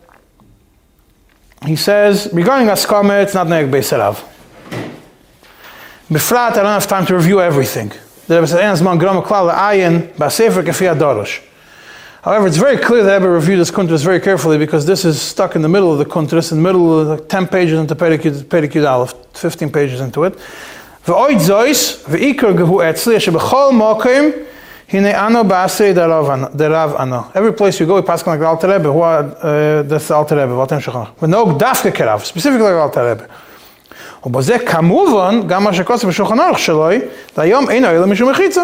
he says, regarding Askama, it's not Ne'eg Beisarav. Befrat, I don't have time to review everything. The Rebbe Gram Klal Ayin Basefer. However, it's very clear that Rebbe reviewed this kuntras very carefully because this is stuck in the middle of the kuntras, in the middle of the 10 pages into Perikid Aleph, 15 pages into it. V'oid zois, v'ikar gehu etzli, b'chol mokim, Hine ano basri derav ano. Every place you go, you pass like the Alter Rebbe. Who uh, that's the Alter Rebbe? Vatem shachar. But no dafke kerav, specifically the Alter Rebbe. ובזה כמובן, גם מה שכוסף בשולחן אורך שלוי, להיום אינו אלא משום מחיצה.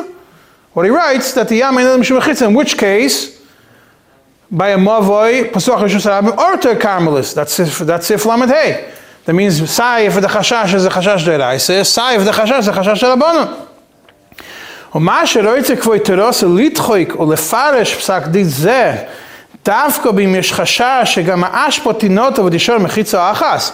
What he writes, that the yam ain't משום מחיצה, in which case, by a mavoi, pasuach rishus harabim, or to a carmelist. That's that's if lamed hey. That means, sai if the chashash is a chashash deraisa, sai if the ומה שרויצה כבוי תירוס לדחויק ולפרש פסק דין זה, דווקא אם יש חשש שגם האשפוטינותו ודישור מחיצה אחס.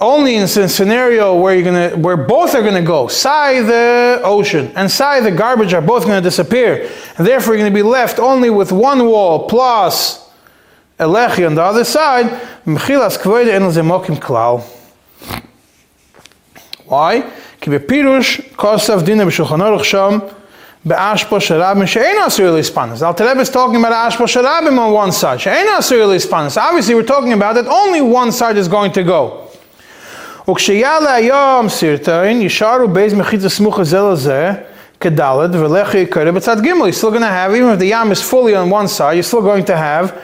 Only in a scenario where you're gonna, where both are gonna go, Sai the ocean and Sai the garbage are both gonna disappear, and therefore you're gonna be left only with one wall plus a lechi on the other side. Mchilas kvoide en zemokim klal. Why? כי בפירוש כוסף דינא בשולחן אורך שם Be'ashpo sharabim she'ein asur lispanis. The Alter Rebbe is talking about ashpo sharabim on one side. She'ein asur lispanis. Obviously, we're talking about that only one side is going to go. וכשיעלה היום סרטון, יישארו בייז מחיצה סמוכה זה לזה, כדלת, ולכי יקרא בצד ג' You're still going to have, even if the yam is fully on one side, you're still going to have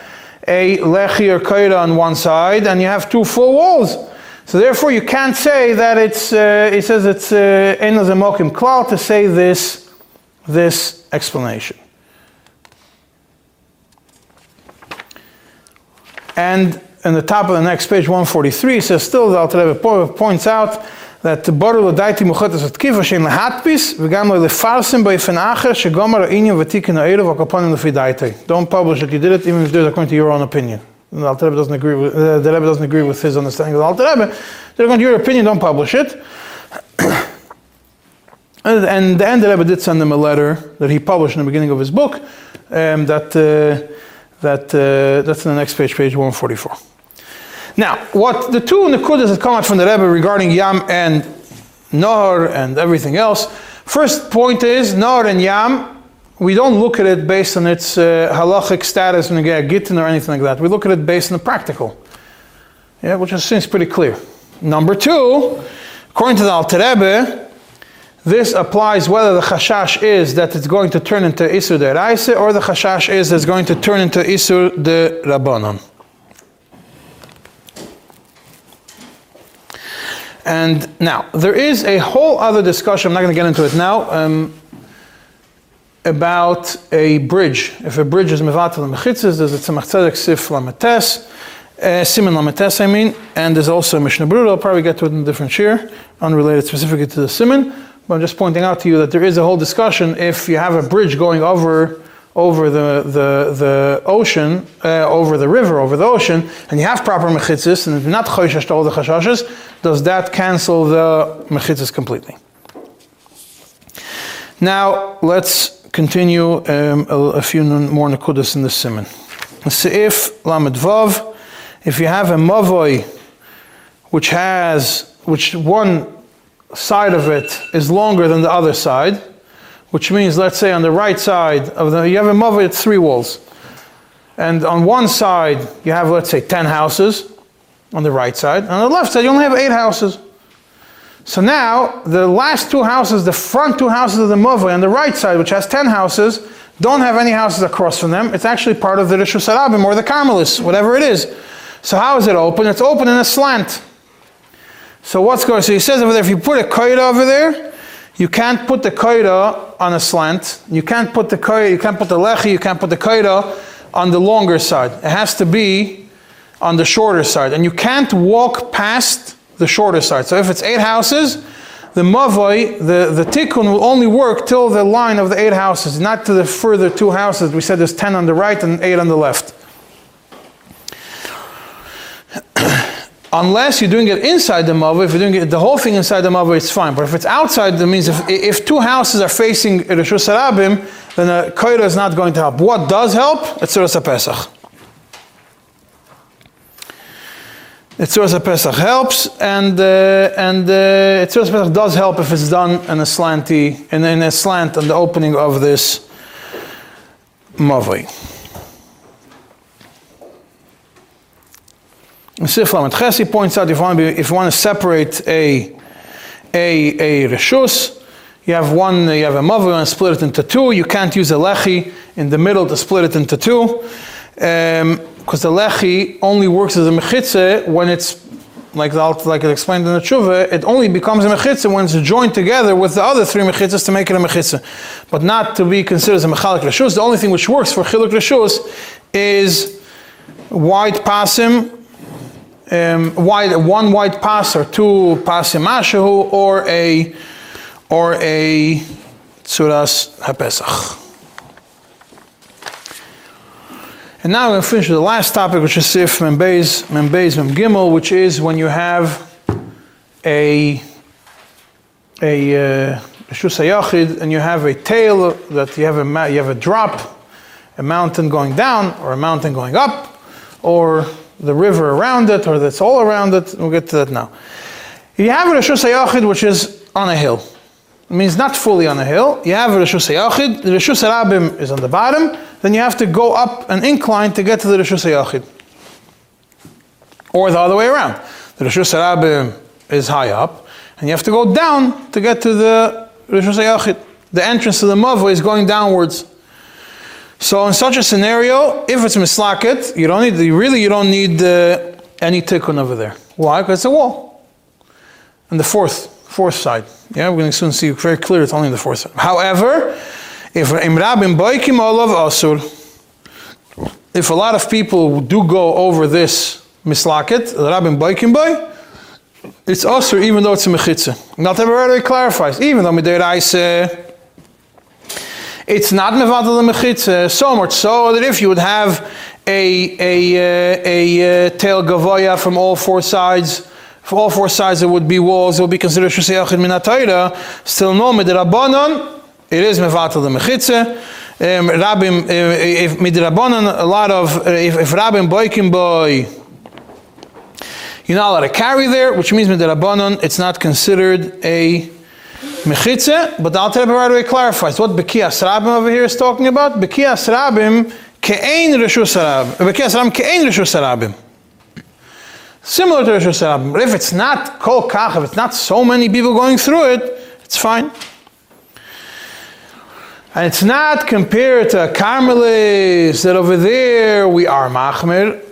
a lechi or kaira on one side, and you have two full walls. So therefore, you can't say that it's, uh, it says it's in uh, mokim klal to say this this explanation. And in the top of the next page, 143, it says still the Alter Rebbe points out that the boru lo daiti muchotas at kiva shein lehatpis v'gam lo lefarsim b'yifen acher shegomar ha'inyan v'tikin ha'erev v'kaponim lefi daiti. Don't publish it. You did it even if they're according to your own opinion. The Alter Rebbe doesn't agree with, uh, the Rebbe doesn't agree with his understanding of the Alter Rebbe. They're to your opinion, don't publish it. And the end Rebbe did send him a letter that he published in the beginning of his book. Um, that uh, that uh, that's in the next page, page 144. Now, what the two nekudas that come out from the Rebbe regarding Yam and Nahar and everything else. First point is Nahar and Yam. We don't look at it based on its uh, halachic status get a gittin or anything like that. We look at it based on the practical, yeah, which seems pretty clear. Number two, according to the Alter Rebbe, this applies whether the chashash is that it's going to turn into Isur de Raise or the chashash is that it's going to turn into Isur de Rabbanon. And now, there is a whole other discussion, I'm not going to get into it now, um, about a bridge. If a bridge is mevatel mechitzes, there's a tzemach tzedek sif lametes, uh, simen lametes I mean, and there's also Mishnah Berurah, I'll probably get to it in a different shir, unrelated specifically to the simen. But I'm just pointing out to you that there is a whole discussion if you have a bridge going over over the, the, the ocean, uh, over the river, over the ocean, and you have proper mechitzis, and not choishash to all the chashashes, does that cancel the mechitzis completely? Now, let's continue um, a, a, few more nekudas in the simon. Seif lamed vav, if you have a mavoi, which has, which one side of it is longer than the other side, which means, let's say, on the right side of the, you have a mavoi with three walls. And on one side, you have, let's say, 10 houses on the right side. On the left side, you only have eight houses. So now, the last two houses, the front two houses of the mavoi on the right side, which has 10 houses, don't have any houses across from them. It's actually part of the Rishus Harabim or the Carmelis, whatever it is. So how is it open? It's open in a slant. So what's going? So he says over there, if you put a koida over there, you can't put the koida on a slant. You can't put the koida, you can't put the lechi, you can't put the koida on the longer side. It has to be on the shorter side, and you can't walk past the shorter side. So if it's eight houses, the mavoi, the, the tikkun will only work till the line of the eight houses, not to the further two houses. We said there's ten on the right and eight on the left. Unless you're doing it inside the mavoi, if you're doing it, the whole thing inside the mavoi, it's fine. But if it's outside, that means if, if two houses are facing Rishus Harabim, then a koira is not going to help. What does help? It's Tzuras Pesach. Tzuras Pesach helps, and uh, and uh, Pesach does help if it's done in a slanty, in, in a slant on the opening of this mavoi. Sif Lamed Chesi points out if you, want to if you want to separate a, a, a reshus, you have one, you have a mavui and split it into two. You can't use a lechi in the middle to split it into two. Because um, the lechi only works as a mechitze when it's, like, like I explained in the tshuva, it only becomes a mechitze when it's joined together with the other three mechitzes to make it a mechitze. But not to be considered as a mechalik reshus. The only thing which works for chiluk reshus is white pasim um, white, one white pass or two pasim mashahu or a or a tzuras hapesach. And now we're going to finish with the last topic, which is Sif Membeis, Membeis Mem Gimel, which is when you have a a uh, Shusayachid and you have a tail that you have a you have a drop, a mountain going down or a mountain going up, or the river around it or that's all around it. We'll get to that now. You have a Rishus HaYachid which is on a hill. It means not fully on a hill. You have a Rishus HaYachid, the Rishus HaRabim is on the bottom, then you have to go up an incline to get to the Rishus HaYachid. Or the other way around. The Rishus HaRabim is high up, and you have to go down to get to the Rishus HaYachid. The entrance to the Mavah is going downwards. So in such a scenario, if it's mislaket, you don't need really you don't need uh, any tikkun over there. Why? Because it's a wall. And the fourth fourth side. Yeah, we're going to soon see very clear. It's only the fourth side. However, if imrabim boikim olav asur, if a lot of people do go over this mislaket, rabim boikim boy, it's asur even though it's a mechitza. Not everybody clarifies. Even though midiraisa. Uh, it's not mevadal mechitza, so much so that if you would have a, a, uh, a, a tail gavoya from all four sides, for all four sides there would be walls, it would be considered shusayachid minatayra, still no midrabanon, it is mevatel the mechitza. Um, Rabim, uh, if midrabanon, a lot of, uh, if, if Rabim boikim boy, you're not allowed to carry there, which means midrabanon, it's not considered a Mechitze, but the Alter Rebbe right away clarifies what Bekias Rabim over here is talking about. Bekias Rabim ke'ein Rishus Rabim. Bekias Rabim ke'ein Rishus Rabim. Similar to Rishus Rabim. But if it's not kol kach, if it's not so many people going through it, it's fine. And it's not compared to a Carmelis that over there we are machmir.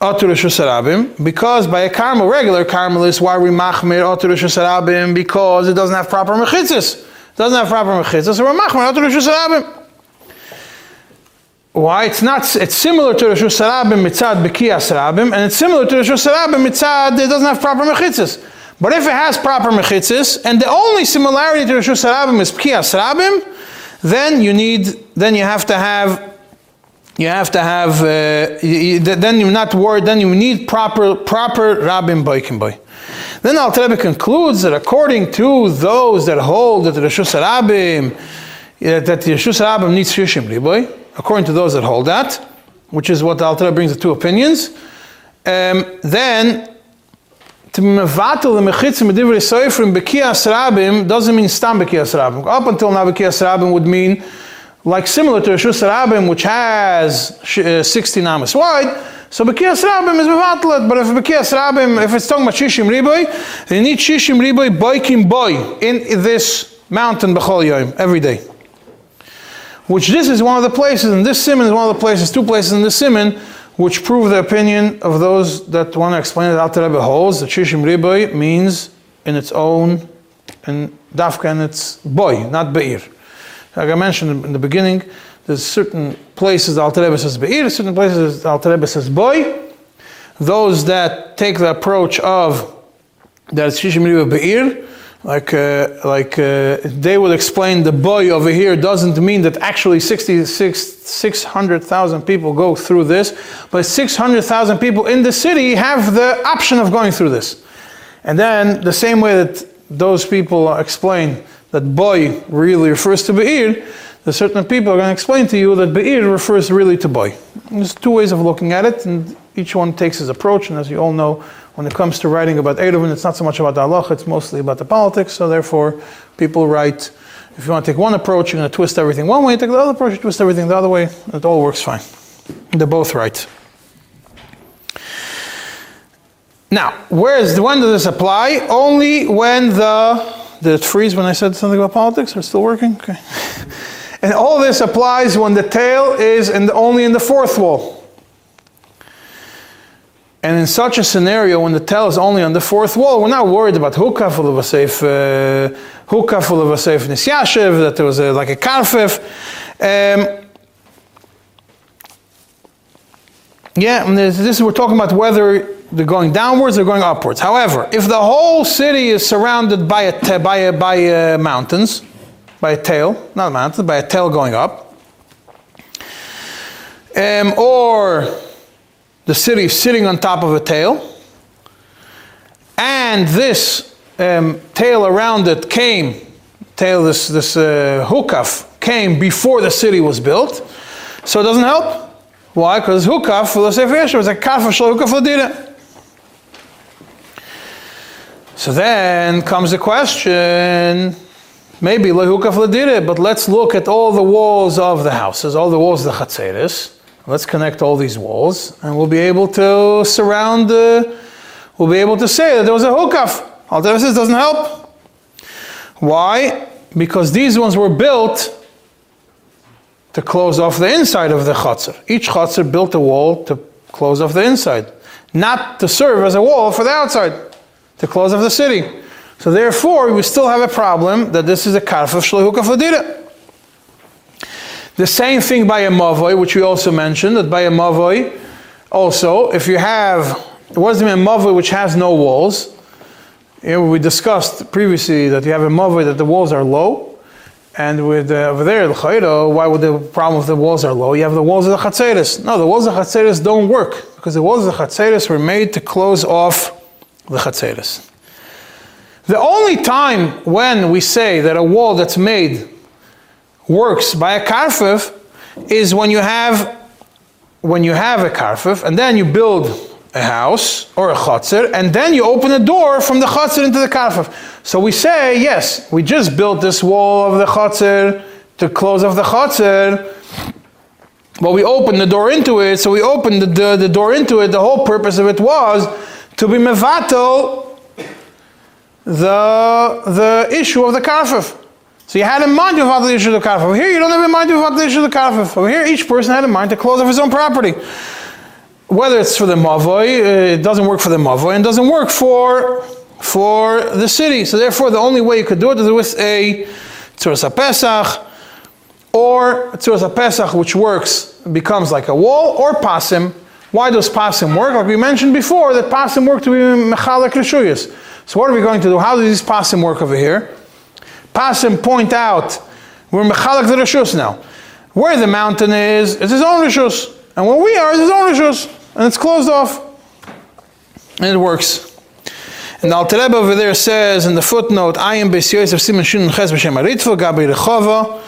Because by a carmel, regular carmelis, why we machmir otur Because it doesn't have proper mechitzas. It doesn't have proper mechitzas, so we're machmir otur Why? It's not, it's similar to Rishus Harabim mitzad Bekiyas Rabim, and it's similar to Rishus Harabim mitzad, it doesn't have proper mechitzas. But if it has proper mechitzas, and the only similarity to Rishus Harabim is Bekiyas Rabim, then you need, then you have to have you have to have, uh, you, then you're not worried, then you need proper, proper Rabbim Boikim Boy. Then Al Rebbe concludes that according to those that hold that the Rishus Rabbim, that the Rishus Rabbim needs Shishim Liboy, according to those that hold that, which is what Al Rebbe brings the two opinions, um, then to mevatel the mechitzim medivri soifrim bekias rabim doesn't mean stam bekias rabim. Up until now, bekias rabim would mean like similar to Rishus Rabim, which has uh, 16 amas wide. So bekias rabim is mevatlet, but if bekias rabim, if it's talking about shishim riboy, they need shishim riboy boikim boy in this mountain b'chol yom every day. Which this is one of the places, and this simon is one of the places, two places in this simon, which prove the opinion of those that want to explain that Alter Rebbe holds that Shishim Riboy means in its own, and Dafka and its boy, not Be'ir. Like I mentioned in the beginning, there's certain places the Rebbe says Be'ir, certain places the Rebbe says boy. Those that take the approach of that Shishim Riboy Be'ir, like, uh, like uh, they would explain the boy over here doesn't mean that actually 66, 600,000 people go through this, but 600,000 people in the city have the option of going through this. And then the same way that those people explain that boy really refers to Be'ir, the certain people are going to explain to you that Be'ir refers really to boy. There's two ways of looking at it, and each one takes his approach, and as you all know, when it comes to writing about Eruvin, it's not so much about the halacha, it's mostly about the politics, so therefore people write, if you want to take one approach, you're going to twist everything one way, you take the other approach, you twist everything the other way, it all works fine. They're both right. Now, where is when does this apply? Only when the did it freeze when I said something about politics? Are still working? Okay. And all this applies when the tail is in the, only in the fourth wall. And in such a scenario, when the tail is only on the fourth wall, we're not worried about hukaf of a safe hukaf of a safe nisyashiv, that there was a, like a karfif. Um, yeah, this, this is we're talking about whether they're going downwards or going upwards. However, if the whole city is surrounded by a by a, by uh, mountains, by a tail, not a mountain, by a tail going up, um, or the city is sitting on top of a tail, and this um, tail around it came, tail this this uh, hukaf came before the city was built, so it doesn't help. Why? Because hukaf was a kaf of shel hukaf. So then comes the question, maybe lehukaf it, but let's look at all the walls of the houses, all the walls of the chatzeris. Let's connect all these walls, and we'll be able to surround. Uh, we'll be able to say that there was a hukaf. Alternative doesn't help. Why? Because these ones were built to close off the inside of the chutzner. Each chutzner built a wall to close off the inside, not to serve as a wall for the outside to close off the city. So therefore, we still have a problem that this is a karf of shlehuka fadira. The same thing by a mavoy, which we also mentioned, that by a mavoy, also, if you have, it mean, a mavoy which has no walls? We discussed previously that you have a mavoy that the walls are low, and with uh, over there, the chayro, why would the problem if the walls are low? You have the walls of the chatzeris. No, the walls of the chatzeris don't work, because the walls of the chatzeris were made to close off the. The only time when we say that a wall that's made works by a karfif is when you have when you have a karfif and then you build a house or a chotzer and then you open a door from the chotzer into the karfif. So we say yes, we just built this wall of the chotzer to close off the chotzer. But we opened the door into it, so we opened the, the, the door into it. The whole purpose of it was to be mevatel the, the issue of the karfif. So you had in mind to mevatel the issue of the karfif. Over here, you don't have in mind to mevatel the issue of the karfif. Over here, each person had in mind to close off his own property. Whether it's for the mavoy, uh, it doesn't work for the mavoy, and doesn't work for for the city. So therefore, the only way you could do it is with a tzuras pesach, or tzuras pesach, which works becomes like a wall, or pasim. Why does pasim work? Like we mentioned before, that pasim work to be mechalek reshuyas. So what are we going to do? How does this pasim work over here? Pasim point out, we're mechalek the reshus now. Where the mountain is, it's his own reshus. And where we are, it's his own reshus. And it's closed off. And it works. And the Alter over there says in the footnote, I am Beis Yosef Simon Shin Ches B'Shem Aritva, Gabi Rechova,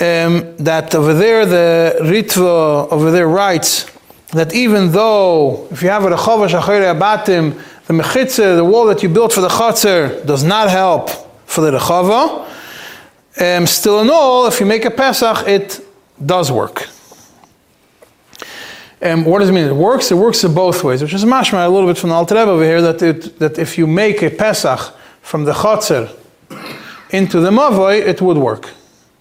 um, that over there, the Ritva over there writes that even though, if you have a Rechova Shachayre Abatim, the mechitza, the wall that you built for the chatzar, does not help for the rechava. Um, still in all, if you make a Pesach, it does work. And what does it mean? It works. It works in both ways, which is mashma a little bit from the Alter over here that it, that if you make a Pesach from the chatzar into the mavoi, it would work.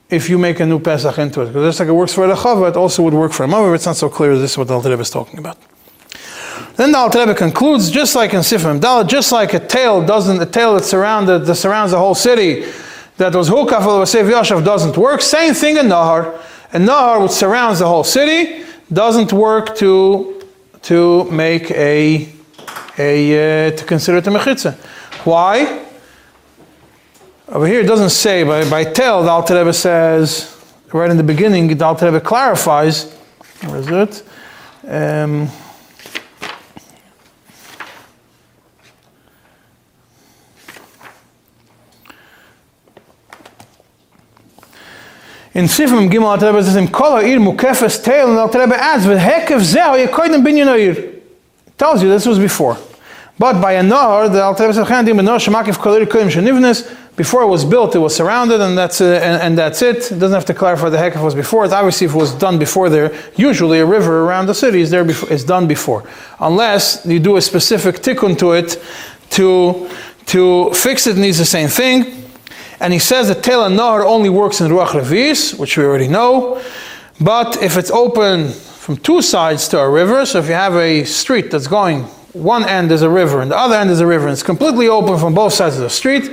If you make a new Pesach into it, because just like it works for the chava, it also would work for a mavoi. It's not so clear. This is what the Alter is talking about. Then the Alter Rebbe concludes, just like in Sifrim Dalit, just like a tail doesn't, a tail that surrounded that surrounds the whole city, that was hukaf Vasev Yashav doesn't work. Same thing in Nahar. A Nahar which surrounds the whole city doesn't work to to make a a uh, to consider it a mechitza. Why? Over here it doesn't say, by, by tel, the Alter Rebbe says, right in the beginning, the Alter Rebbe clarifies, where is it? Um, in Sifim Gimel Alter Rebbe says, "Im kol ha'ir mukefes tail," and Alter Rebbe adds, "V'hekev zeh ha'yakoydim bin yinoir." Tells you this was before. But by a nahar, the Alter Rebbe says, "Chandim nahar shemakiv kolir koyim shenivnes." Before it was built, it was surrounded, and that's, uh, and, and, that's it. It doesn't have to clarify the heck if it was before. It's obviously if it was done before there. Usually, a river around the city is there before, is done before, unless you do a specific tikkun to it to to fix it. Needs the same thing. And he says that Tel Nahar only works in Ruach Revis, which we already know. But if it's open from two sides to a river, so if you have a street that's going, one end is a river and the other end is a river, and it's completely open from both sides of the street,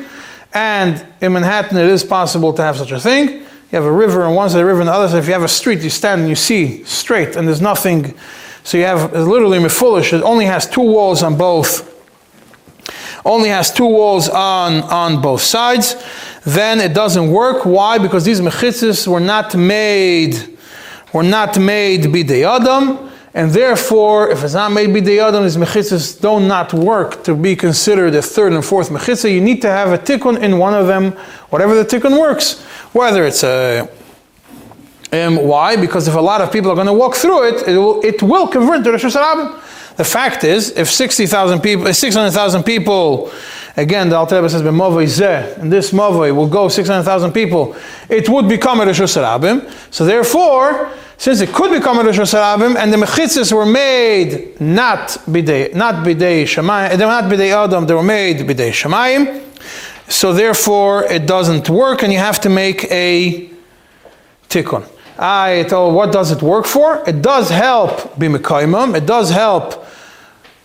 and in Manhattan it is possible to have such a thing. You have a river on one side, a river on the other side. If you have a street, you stand and you see straight, and there's nothing. So you have literally mefulish. It only has two walls on both. Only has two walls on on both sides then it doesn't work. Why? Because these mechitzas were not made, were not made bidei adam, and therefore, if it's not made bidei adam, these mechitzas do not work to be considered a third and fourth mechitzah. You need to have a tikkun in one of them, whatever the tikkun works. Whether it's a um, why? Because if a lot of people are going to walk through it, it will, it will convert to Rishus Harabim. The fact is, if 60,000 people, 600,000 people Again, the Alter Rebbe says, and this movay will go 600,000 people. It would become a Rishus Harabim. So therefore, since it could become a Rishus Harabim, and the mechitzas were made not bidei, not bidei shemayim, they were not bidei adam, they were made bidei shemayim. So therefore, it doesn't work, and you have to make a tikkun. I told, what does it work for? It does help b'mekaymam. It does help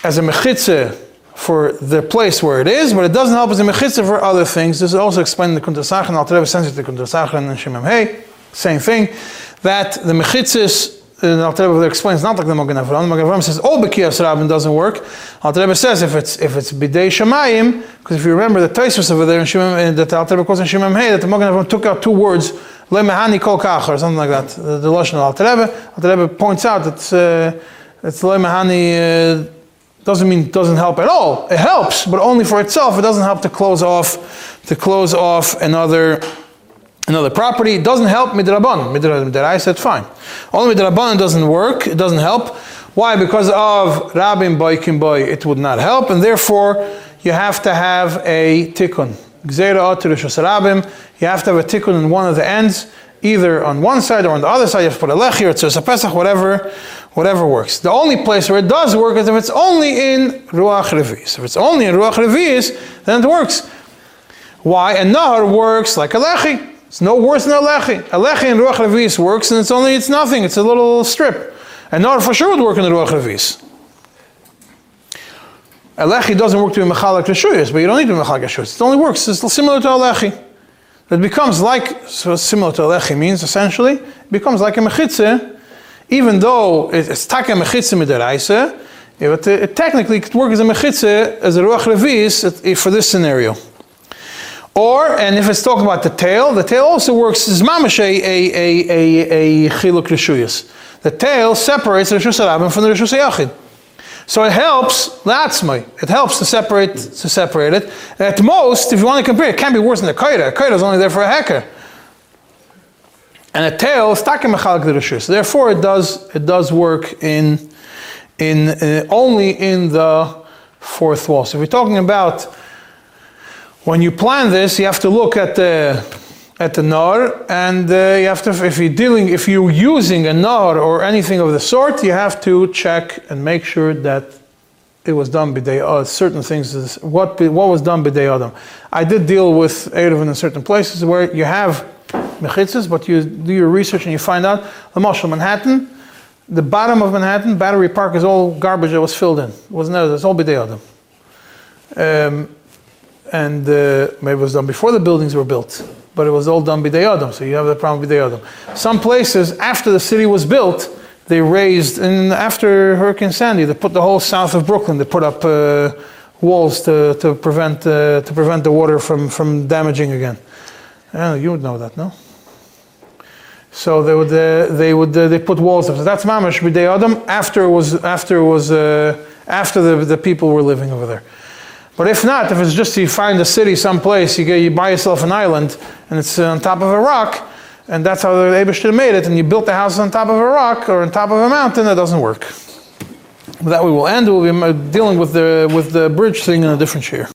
as a mechitzah for the place where it is, but it doesn't help as a mechitzah for other things. This is also explained in the Kuntasach and Alter Rebbe sends it to Kuntasach and Shemem Hey, same thing, that the mechitzas the Alter Rebbe explains not like the Magen Avraham. The Magen Avraham says all Bekiyas Rabin doesn't work. Alter Rebbe says if it's if it's Bidei Shemayim, because if you remember the Taisus over there in Shemem, that Alter Rebbe quotes in Shemem Hey, that the Magen Avraham took out two words, Lemehani Kol Kach, or something like that. The, the Lashon of Alter Rebbe. Alter Rebbe points out that uh, it's Lemehani. Uh, doesn't mean it doesn't help at all. It helps, but only for itself. It doesn't help to close off to close off another another property. It doesn't help midraban. Midrai said fine. Only midraban doesn't work. It doesn't help. Why? Because of rabim boy boy, it would not help, and therefore you have to have a tikkun. Gzeira rabim. You have to have a tikkun in one of the ends, either on one side or on the other side. You have to put a lechi or a pesach, whatever whatever works. The only place where it does work is if it's only in Ruach Revis. If it's only in Ruach Revis, then it works. Why? And Nahar works like a Lechi. It's no worse than a Lechi. A Lechi in Ruach Revis works and it's only, it's nothing. It's a little strip. And Nahar for sure would work in the Ruach Revis. A Lechi doesn't work to be Mechalak Reshuyas, but you don't need to be Mechalak. It only works. It's similar to a Lechi. It becomes like, so similar to Lechi means essentially, it becomes like a Mechitzeh even though it's taka mechitza midaraisa, but uh, it technically could work as a mechitza, as a ruach revis for this scenario. Or, and if it's talking about the tail, the tail also works as mamash a, a, a, a, chiluk reshuyas. The tail separates Rishus Harabim from the Rishus Yachid. So it helps latzmai. It helps to separate to separate it. At most, if you want to compare, it can't be worse than the kaida. A is only there for a hacker and a tail is takim mechalik the Therefore, it does it does work in in uh, only in the fourth wall. So if we're talking about when you plan this, you have to look at the at the nar, and uh, you have to if you're dealing if you're using a nar or anything of the sort, you have to check and make sure that it was done b'day uh, certain things is what what was done b'day adam. I did deal with Erev in certain places where you have mechitzas, but you do your research and you find out the Marshall Manhattan, the bottom of Manhattan, Battery Park is all garbage that was filled in. It wasn't there, it's all b'day adam. Um, and uh, maybe it was done before the buildings were built, but it was all done b'day adam. So you have the problem b'day adam. Some places after the city was built, they raised, and after Hurricane Sandy, they put the whole south of Brooklyn. They put up uh, walls to, to prevent uh, to prevent the water from from damaging again. Yeah, you would know that, no? So they would uh, they would uh, they put walls up. So that's mamash b'day adam after it was after it was uh, after the, the people were living over there. But if not, if it's just you find a city someplace, you, get, you buy yourself an island and it's on top of a rock, and that's how the Abishter made it, and you built the house on top of a rock or on top of a mountain, that doesn't work. With that we will end. We'll be uh, dealing with the, with the bridge thing in a different year.